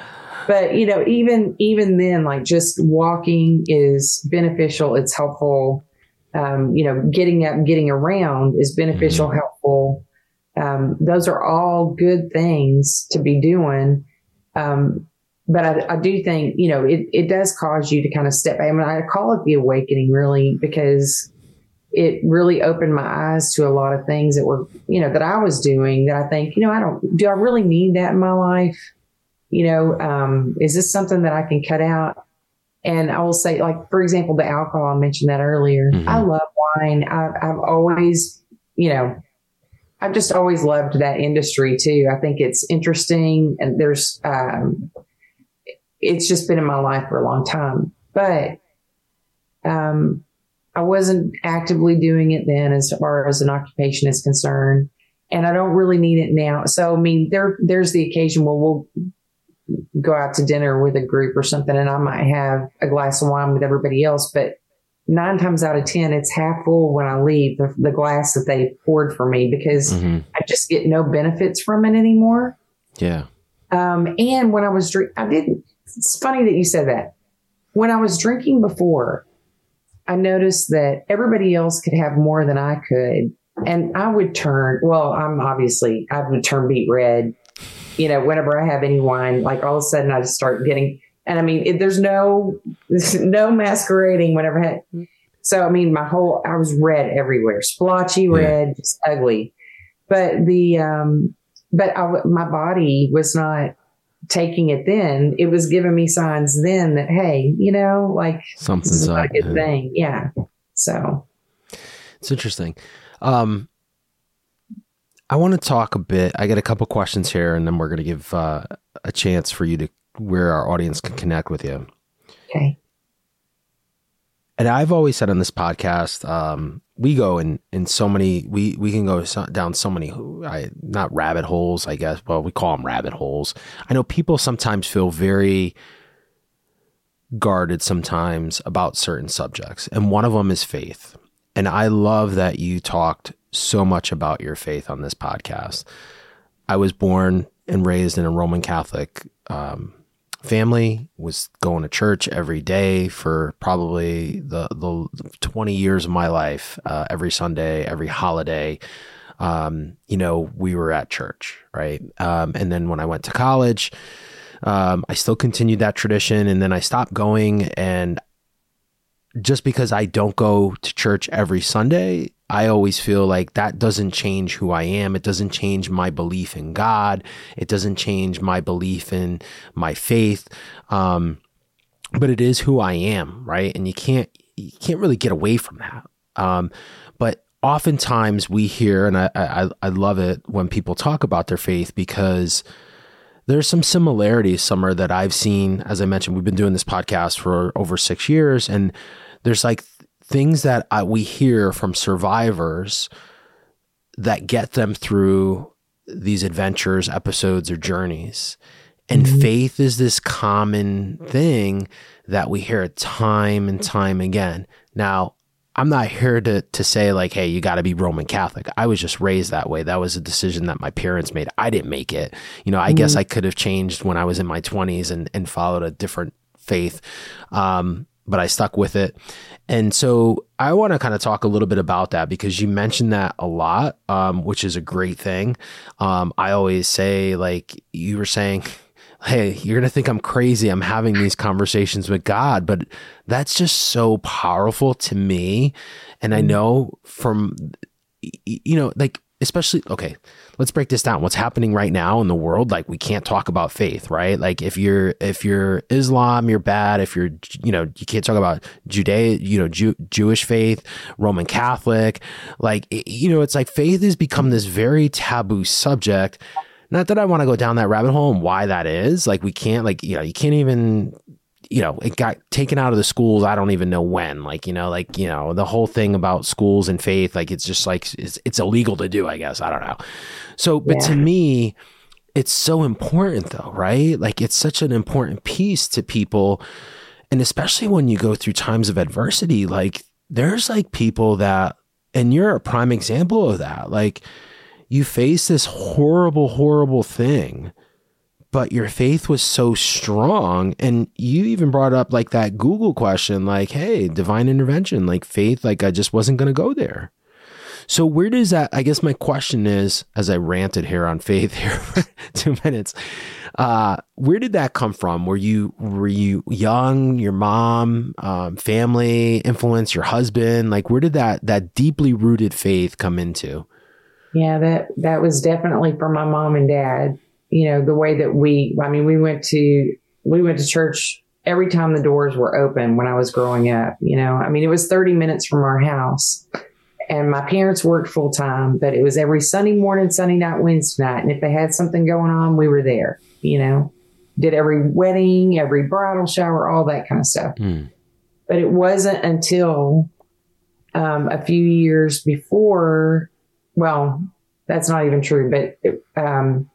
but, you know, even, even then, like just walking is beneficial. It's helpful. Um, you know, getting up, getting around is beneficial, mm-hmm. helpful. Um, those are all good things to be doing. Um, but I, I, do think, you know, it, it does cause you to kind of step back. I mean, I call it the awakening really because it really opened my eyes to a lot of things that were, you know, that I was doing that I think, you know, I don't, do I really need that in my life? You know, um, is this something that I can cut out? And I will say, like, for example, the alcohol, I mentioned that earlier. Mm-hmm. I love wine. I've, I've always, you know, I've just always loved that industry too. I think it's interesting and there's, um, it's just been in my life for a long time, but, um, I wasn't actively doing it then as far as an occupation is concerned. And I don't really need it now. So, I mean, there, there's the occasion where we'll go out to dinner with a group or something and I might have a glass of wine with everybody else, but nine times out of 10, it's half full when I leave the, the glass that they poured for me because mm-hmm. I just get no benefits from it anymore. Yeah. Um, and when I was drinking, I didn't, it's funny that you said that. When I was drinking before, I noticed that everybody else could have more than I could. And I would turn, well, I'm obviously, I would turn beet red. You know, whenever I have any wine, like all of a sudden I just start getting and I mean, it, there's no, there's no masquerading whatever. Had, so, I mean, my whole, I was red everywhere, splotchy red, yeah. just ugly. But the, um, but I, my body was not taking it then. It was giving me signs then that, hey, you know, like something's not a good yeah. thing. Yeah. So it's interesting. Um, I want to talk a bit. I got a couple questions here, and then we're going to give uh, a chance for you to where our audience can connect with you. Okay. And I've always said on this podcast, um, we go in in so many we we can go so, down so many I, not rabbit holes, I guess. Well, we call them rabbit holes. I know people sometimes feel very guarded sometimes about certain subjects, and one of them is faith. And I love that you talked so much about your faith on this podcast. I was born and raised in a Roman Catholic um, family, was going to church every day for probably the, the 20 years of my life, uh, every Sunday, every holiday. Um, you know, we were at church, right? Um, and then when I went to college, um, I still continued that tradition and then I stopped going. And just because I don't go to church every Sunday, I always feel like that doesn't change who I am. It doesn't change my belief in God. It doesn't change my belief in my faith. Um, but it is who I am, right? And you can't you can't really get away from that. Um, but oftentimes we hear, and I, I I love it when people talk about their faith because there's some similarities somewhere that I've seen. As I mentioned, we've been doing this podcast for over six years, and there's like things that I, we hear from survivors that get them through these adventures, episodes, or journeys. And mm-hmm. faith is this common thing that we hear time and time again. Now, I'm not here to to say like, hey, you got to be Roman Catholic. I was just raised that way. That was a decision that my parents made. I didn't make it. You know, I mm-hmm. guess I could have changed when I was in my 20s and and followed a different faith. Um, but I stuck with it. And so I want to kind of talk a little bit about that because you mentioned that a lot, um, which is a great thing. Um, I always say, like you were saying, hey, you're going to think I'm crazy. I'm having these conversations with God, but that's just so powerful to me. And I mm. know from, you know, like, especially, okay, let's break this down. What's happening right now in the world? Like, we can't talk about faith, right? Like, if you're, if you're Islam, you're bad. If you're, you know, you can't talk about Judea, you know, Jew, Jewish faith, Roman Catholic. Like, you know, it's like faith has become this very taboo subject not that I want to go down that rabbit hole and why that is. Like we can't like, you know, you can't even you know, it got taken out of the schools. I don't even know when. Like, you know, like, you know, the whole thing about schools and faith, like, it's just like, it's, it's illegal to do, I guess. I don't know. So, but yeah. to me, it's so important though, right? Like, it's such an important piece to people. And especially when you go through times of adversity, like, there's like people that, and you're a prime example of that. Like, you face this horrible, horrible thing, but your faith was so strong. And you even brought up like that Google question, like, hey, divine intervention, like faith, like I just wasn't going to go there. So where does that? I guess my question is, as I ranted here on faith here for two minutes, uh, where did that come from? Were you were you young? Your mom, um, family influence, your husband? Like where did that that deeply rooted faith come into? Yeah, that that was definitely for my mom and dad. You know, the way that we I mean, we went to we went to church every time the doors were open when I was growing up, you know. I mean, it was 30 minutes from our house. And my parents worked full time, but it was every Sunday morning, Sunday night, Wednesday night. And if they had something going on, we were there, you know. Did every wedding, every bridal shower, all that kind of stuff. Mm. But it wasn't until um, a few years before well, that's not even true, but um,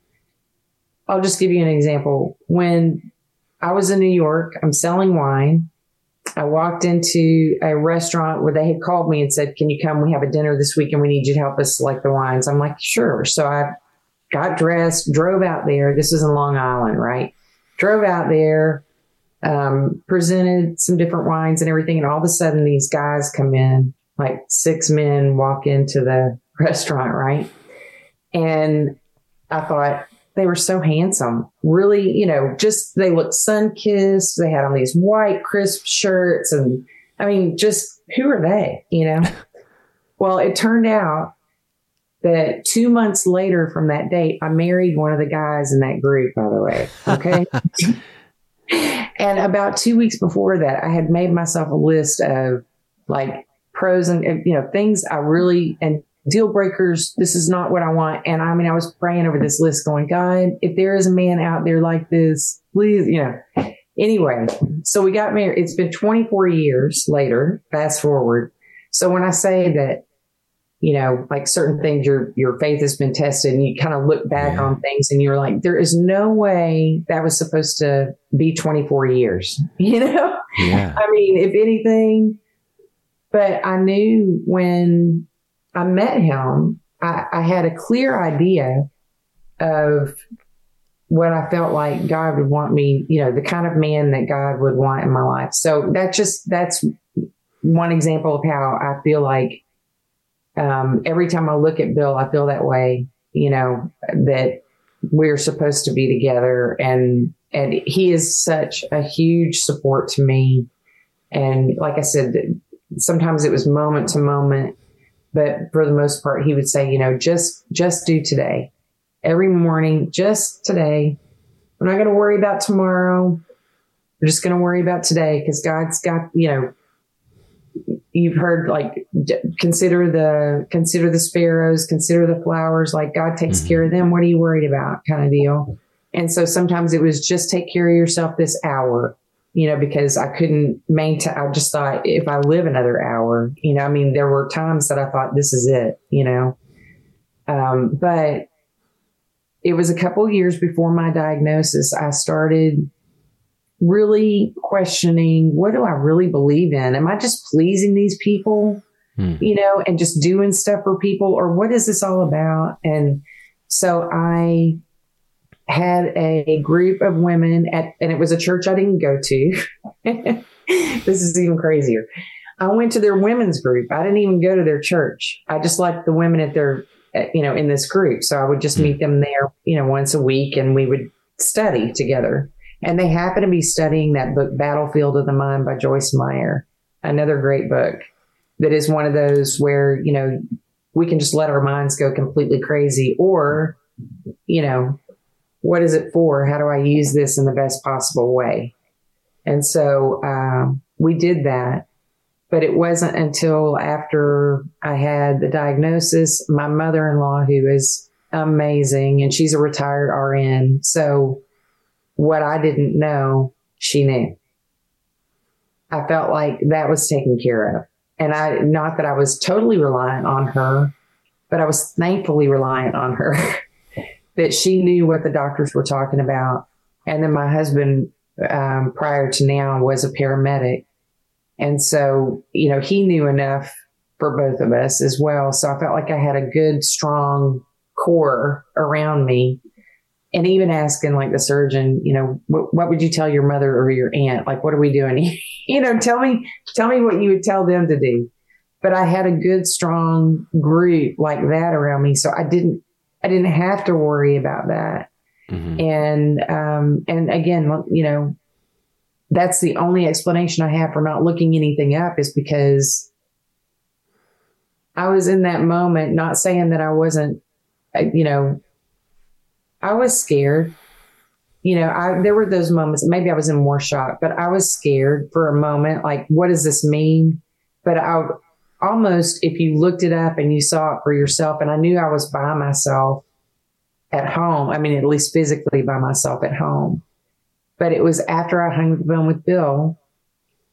I'll just give you an example. When I was in New York, I'm selling wine. I walked into a restaurant where they had called me and said, Can you come? We have a dinner this week and we need you to help us select the wines. I'm like, Sure. So I got dressed, drove out there. This is in Long Island, right? Drove out there, um, presented some different wines and everything. And all of a sudden, these guys come in, like six men walk into the restaurant, right? And I thought they were so handsome. Really, you know, just they looked sun kissed. They had on these white, crisp shirts. And I mean, just who are they, you know? well, it turned out that two months later from that date, I married one of the guys in that group, by the way. Okay. and about two weeks before that, I had made myself a list of like pros and, you know, things I really, and deal breakers. This is not what I want. And I mean, I was praying over this list going, God, if there is a man out there like this, please, you know. Anyway, so we got married. It's been 24 years later, fast forward. So when I say that you know, like certain things your your faith has been tested and you kind of look back Yeah. on things and you're like, there is no way that was supposed to be 24 years, you know? Yeah. I mean, if anything, but I knew when I met him, I, I had a clear idea of what I felt like God would want me, you know, the kind of man that God would want in my life. So that just, that's one example of how I feel like um, every time I look at Bill, I feel that way, you know, that we're supposed to be together and, and he is such a huge support to me. And like I said, sometimes it was moment to moment, but for the most part, he would say, you know, just, just do today. Every morning, just today. We're not going to worry about tomorrow. We're just going to worry about today because God's got, you know, you've heard like d- consider the consider the sparrows consider the flowers like god takes Mhm. care of them what are you worried about kind of deal and so sometimes it was just take care of yourself this hour you know because i couldn't maintain i just thought if i live another hour you know i mean there were times that i thought this is it you know um, but it was a couple years before my diagnosis i started really questioning what do I really believe in? Am I just pleasing these people, Hmm. you know, and just doing stuff for people, or what is this all about? And so I had a group of women at, and it was a church I didn't go to. this is even crazier. I went to their women's group. I didn't even go to their church. I just liked the women at their, at, you know, in this group. So I would just Hmm. meet them there, you know, once a week and we would study together. And they happened to be studying that book, Battlefield of the Mind by Joyce Meyer, another great book that is one of those where, you know, we can just let our minds go completely crazy or, you know, what is it for? How do I use this in the best possible way? And so um, we did that. But it wasn't until after I had the diagnosis, my mother in law, who is amazing, and she's a retired RN. So what I didn't know, she knew. I felt like that was taken care of. And I, not that I was totally reliant on her, but I was thankfully reliant on her that she knew what the doctors were talking about. And then my husband, um, prior to now, was a paramedic. And so, you know, he knew enough for both of us as well. So I felt like I had a good, strong core around me and even asking like the surgeon, you know, what, what would you tell your mother or your aunt? Like, what are we doing? you know, tell me, tell me what you would tell them to do. But I had a good, strong group like that around me. So I didn't, I didn't have to worry about that. Mhm. And, um, and again, you know, that's the only explanation I have for not looking anything up is because I was in that moment, not saying that I wasn't, uh, you know, I was scared. You know, I there were those moments. Maybe I was in more shock, but I was scared for a moment. Like, what does this mean? But I almost, if you looked it up and you saw it for yourself, and I knew I was by myself at home. I mean, at least physically by myself at home. But it was after I hung the phone with Bill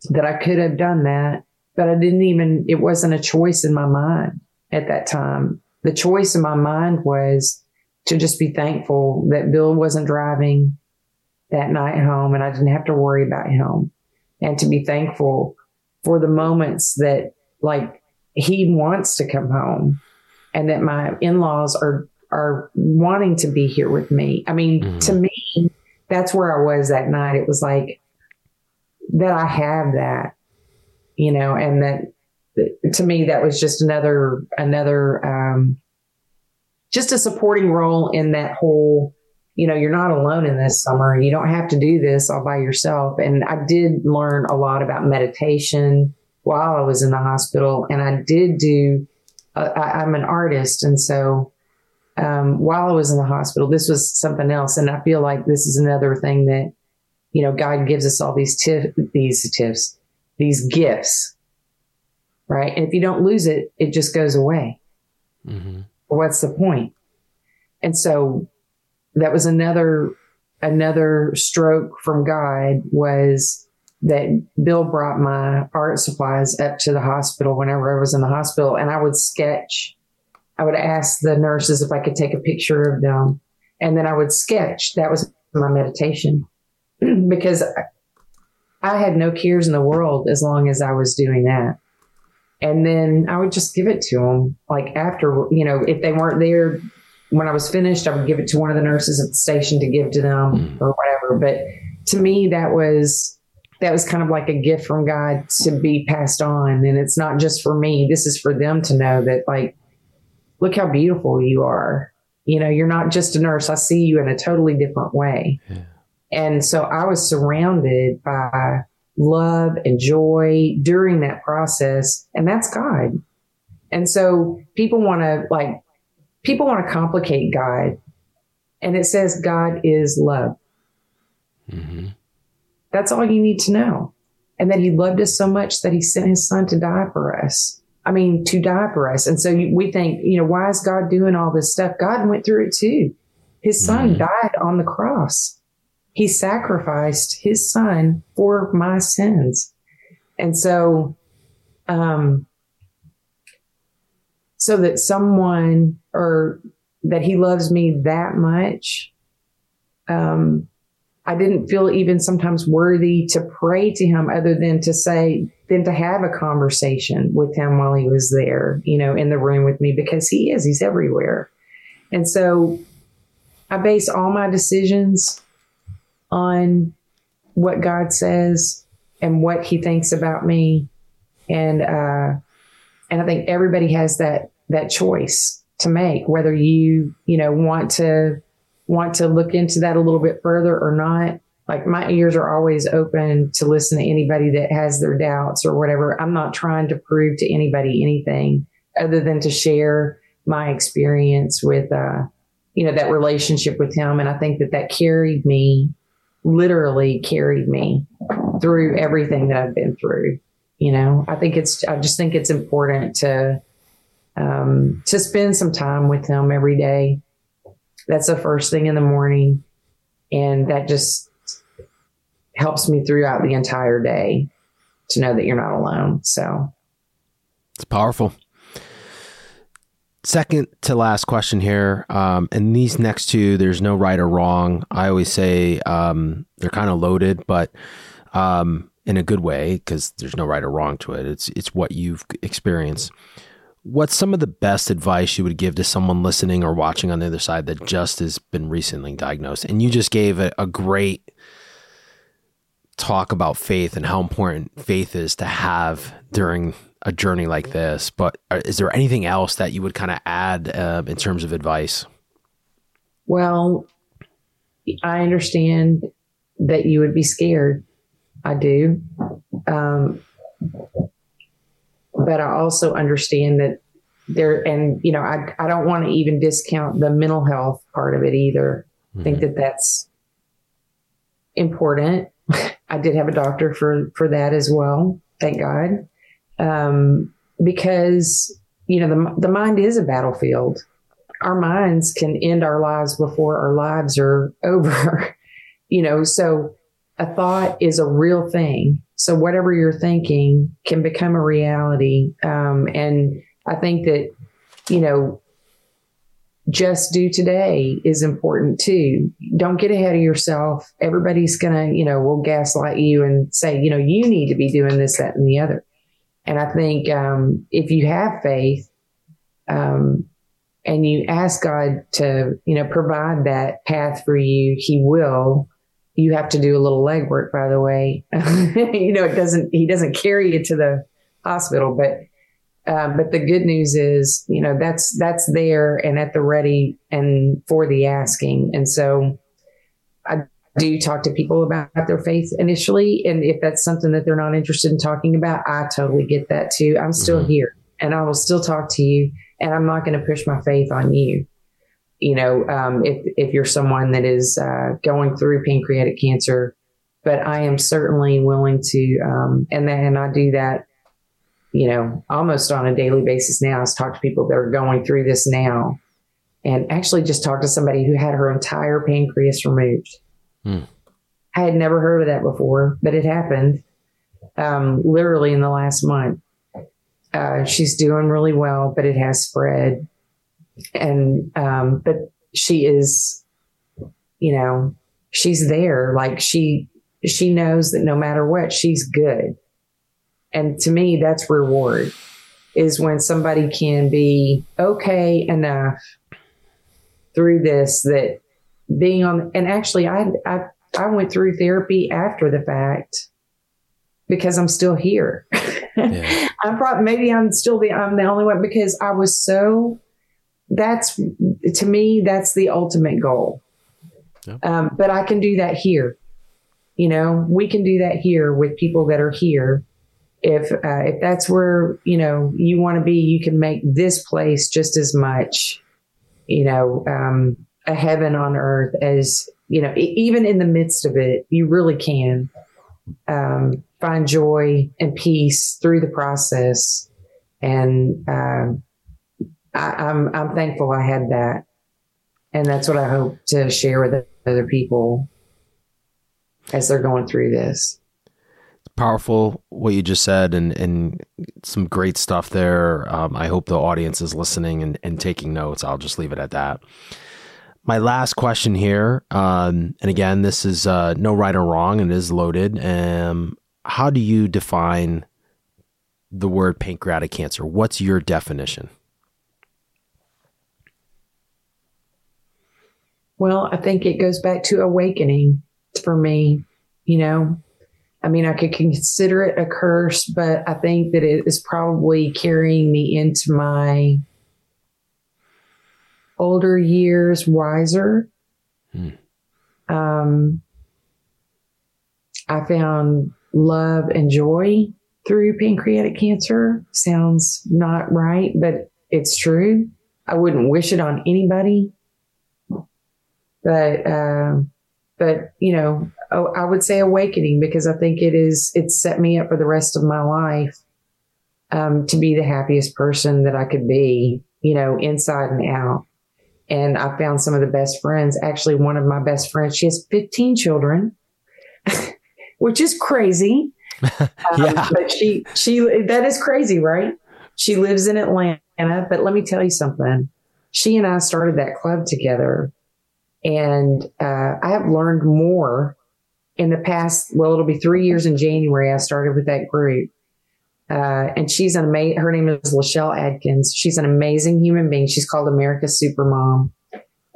that I could have done that. But I didn't even. It wasn't a choice in my mind at that time. The choice in my mind was to just be thankful that Bill wasn't driving that night home and I didn't have to worry about him and to be thankful for the moments that like he wants to come home and that my in-laws are are wanting to be here with me. I mean, Mhm. to me, that's where I was that night. It was like that I have that, you know, and that to me that was just another another um just a supporting role in that whole you know you're not alone in this summer you don't have to do this all by yourself and i did learn a lot about meditation while i was in the hospital and i did do uh, I, i'm an artist and so um, while i was in the hospital this was something else and i feel like this is another thing that you know god gives us all these tips these tips these gifts right and if you don't lose it it just goes away Mhm. what's the point? And so that was another another stroke from God was that Bill brought my art supplies up to the hospital whenever I was in the hospital, and I would sketch. I would ask the nurses if I could take a picture of them, and then I would sketch. That was my meditation because I had no cares in the world as long as I was doing that. And then I would just give it to them. Like after, you know, if they weren't there when I was finished, I would give it to one of the nurses at the station to give to them mm. or whatever. But to me, that was that was kind of like a gift from God to be passed on. And it's not just for me. This is for them to know that like, look how beautiful you are. You know, you're not just a nurse. I see you in a totally different way. Yeah. And so I was surrounded by love and joy during that process. And that's God. And so people want to like, people want to complicate God. And it says God is love. Mm-hmm. That's all you need to know. And that he loved us so much that he sent his son to die for us. I mean, to die for us. And so we think, you know, why is God doing all this stuff? God went through it too. His son mm-hmm. died on the cross. He sacrificed his son for my sins. And so, um, so that someone or that he loves me that much, um, I didn't feel even sometimes worthy to pray to him other than to say, than to have a conversation with him while he was there, you know, in the room with me because he is, he's everywhere. And so I base all my decisions on what God says and what he thinks about me. And, uh, and I think everybody has that, that choice to make, whether you, you know, want to, want to look into that a little bit further or not. Like my ears are always open to listen to anybody that has their doubts or whatever. I'm not trying to prove to anybody anything other than to share my experience with, uh, you know, that relationship with him. And I think that that carried me, literally carried me through everything that I've been through. You know, I think it's, I just think it's important to, um, to spend some time with him every day that's the first thing in the morning. And that just helps me throughout the entire day to know that you're not alone. So it's powerful. Second to last question here. Um, and these next two, there's no right or wrong. I always say um, they're kind of loaded, but um, in a good way because there's no right or wrong to it. It's it's what you've experienced what's some of the best advice you would give to someone listening or watching on the other side that just has been recently diagnosed? And you just gave a, a great talk about faith and how important faith is to have during a journey like this. But uh, is there anything else that you would kind of add uh, in terms of advice? Well, I understand that you would be scared. I do. Um, but I also understand that there, and you know, I, I don't want to even discount the mental health part of it either. Mm-hmm. I think mm-hmm. that that's important. I did have a doctor for, for that as well. Thank God. Um, because, you know, the, the mind is a battlefield. Our minds can end our lives before our lives are over, you know, so a thought is a real thing. So whatever you're thinking can become a reality. Um, and I think that, you know, just do today is important too. Don't get ahead of yourself. Everybody's going to, you know, will gaslight you and say, you know, you need to be doing this, that, and the other. And I think um, if you have faith um, and you ask God to, you know, provide that path for you, He will you have to do a little legwork, by the way. you know, it doesn't, he doesn't carry you to the hospital, but, um, but the good news is, you know, that's, that's there and at the ready and for the asking. And so I do talk to people about their faith initially. And if that's something that they're not interested in talking about, I totally get that too. I'm still mm-hmm. here and I will still talk to you and I'm not going to push my faith on you you know, um, if, if you're someone that is uh, going through pancreatic cancer. But I am certainly willing to, um, and then I do that, you know, almost on a daily basis now. I talk to people that are going through this now, and actually just talked to somebody who had her entire pancreas removed. Hmm. I had never heard of that before, but it happened. um, literally in the last month. Uh, she's doing really well, but it has spread. And, um, but she is, you know, she's there. Like she, she knows that no matter what, she's good. And to me, that's reward is when somebody can be okay enough through this that being on, and actually I, I, I went through therapy after the fact because I'm still here. Yeah. I'm probably, maybe I'm still the, I'm the only one because I was so, that's to me, that's the ultimate goal. Yep. Um, but I can do that here. You know, we can do that here with people that are here. If uh, if that's where you know you want to be, you can make this place just as much, you know, um, a heaven on earth as you know. Even in the midst of it, you really can um, find joy and peace through the process. And um, I, I'm I'm thankful I had that, and that's what I hope to share with other people as they're going through this. It's powerful what you just said, and and some great stuff there. Um, I hope the audience is listening and, and taking notes. I'll just leave it at that. My last question here, um, and again, this is uh, no right or wrong, and it is loaded. Um, how do you define the word pancreatic cancer? What's your definition? Well, I think it goes back to awakening for me. You know, I mean, I could consider it a curse, but I think that it is probably carrying me into my older years wiser. Hmm. Um, I found love and joy through pancreatic cancer. Sounds not right, but it's true. I wouldn't wish it on anybody. But, uh, but you know, I would say awakening because I think it is, it's set me up for the rest of my life, um, to be the happiest person that I could be, you know, inside and out. And I found some of the best friends. Actually, one of my best friends, she has 15 children, which is crazy. Um, yeah. But she, she, that is crazy, right? She lives in Atlanta, but let me tell you something. She and I started that club together and uh, I have learned more in the past. Well, it'll be three years in January. I started with that group. Uh, and she's an amazing, her name is Lachelle Adkins. She's an amazing human being. She's called America's Super Mom.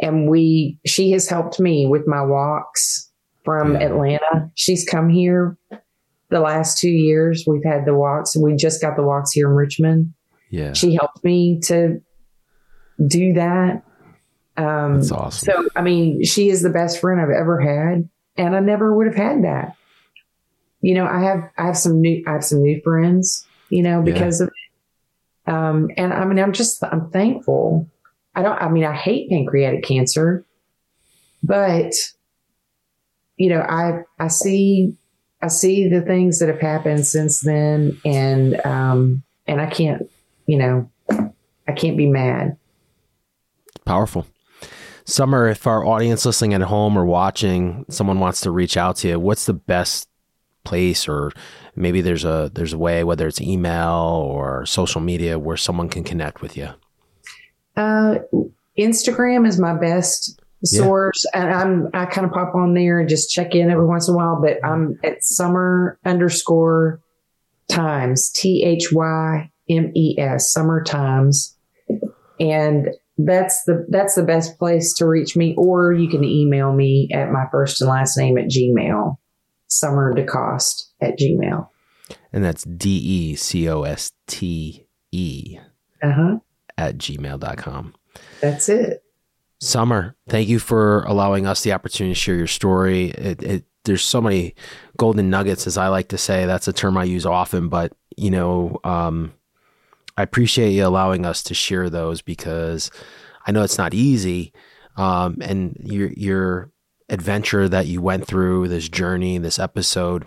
And we, she has helped me with my walks from yeah. Atlanta. She's come here the last two years. We've had the walks and we just got the walks here in Richmond. Yeah. She helped me to do that. Um, That's awesome. So, I mean, she is the best friend I've ever had, and I never would have had that. You know, I have I have some new I have some new friends. You know, because yeah. of, um, and I mean, I'm just I'm thankful. I don't. I mean, I hate pancreatic cancer, but you know, I I see I see the things that have happened since then, and um, and I can't, you know, I can't be mad. Powerful. Summer, if our audience listening at home or watching, someone wants to reach out to you, what's the best place? Or maybe there's a there's a way whether it's email or social media where someone can connect with you? Uh, instagram is my best source yeah. and i'm i kind of pop on there and just check in every once in a while but i'm at summer underscore thymes t-h-y-m-e-s summer times. And that's the that's the best place to reach me or you can email me at my first and last name at gmail summer decoste at gmail. And that's d-e-c-o-s-t-e uh-huh. at gmail.com that's it. Summer thank you for allowing us the opportunity to share your story. It, it there's so many golden nuggets as i like to say. That's a term i use often but you know um, I appreciate you allowing us to share those because I know it's not easy. Um, and your your adventure that you went through, this journey, this episode,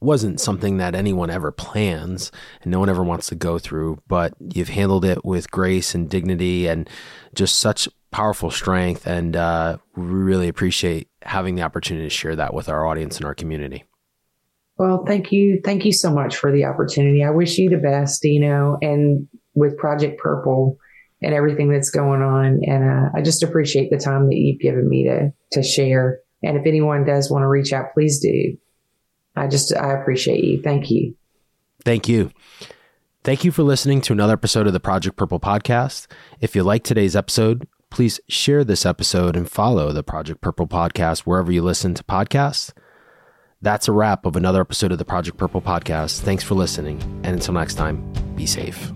wasn't something that anyone ever plans and no one ever wants to go through. But you've handled it with grace and dignity and just such powerful strength. And uh, we really appreciate having the opportunity to share that with our audience and our community. Well, thank you. Thank you so much for the opportunity. I wish you the best, you know, and with Project Purple and everything that's going on. And uh, I just appreciate the time that you've given me to, to share. And if anyone does want to reach out, please do. I just, I appreciate you. Thank you. Thank you. Thank you for listening to another episode of the Project Purple podcast. If you like today's episode, please share this episode and follow the Project Purple podcast wherever you listen to podcasts. That's a wrap of another episode of the Project Purple podcast. Thanks for listening. And until next time, be safe.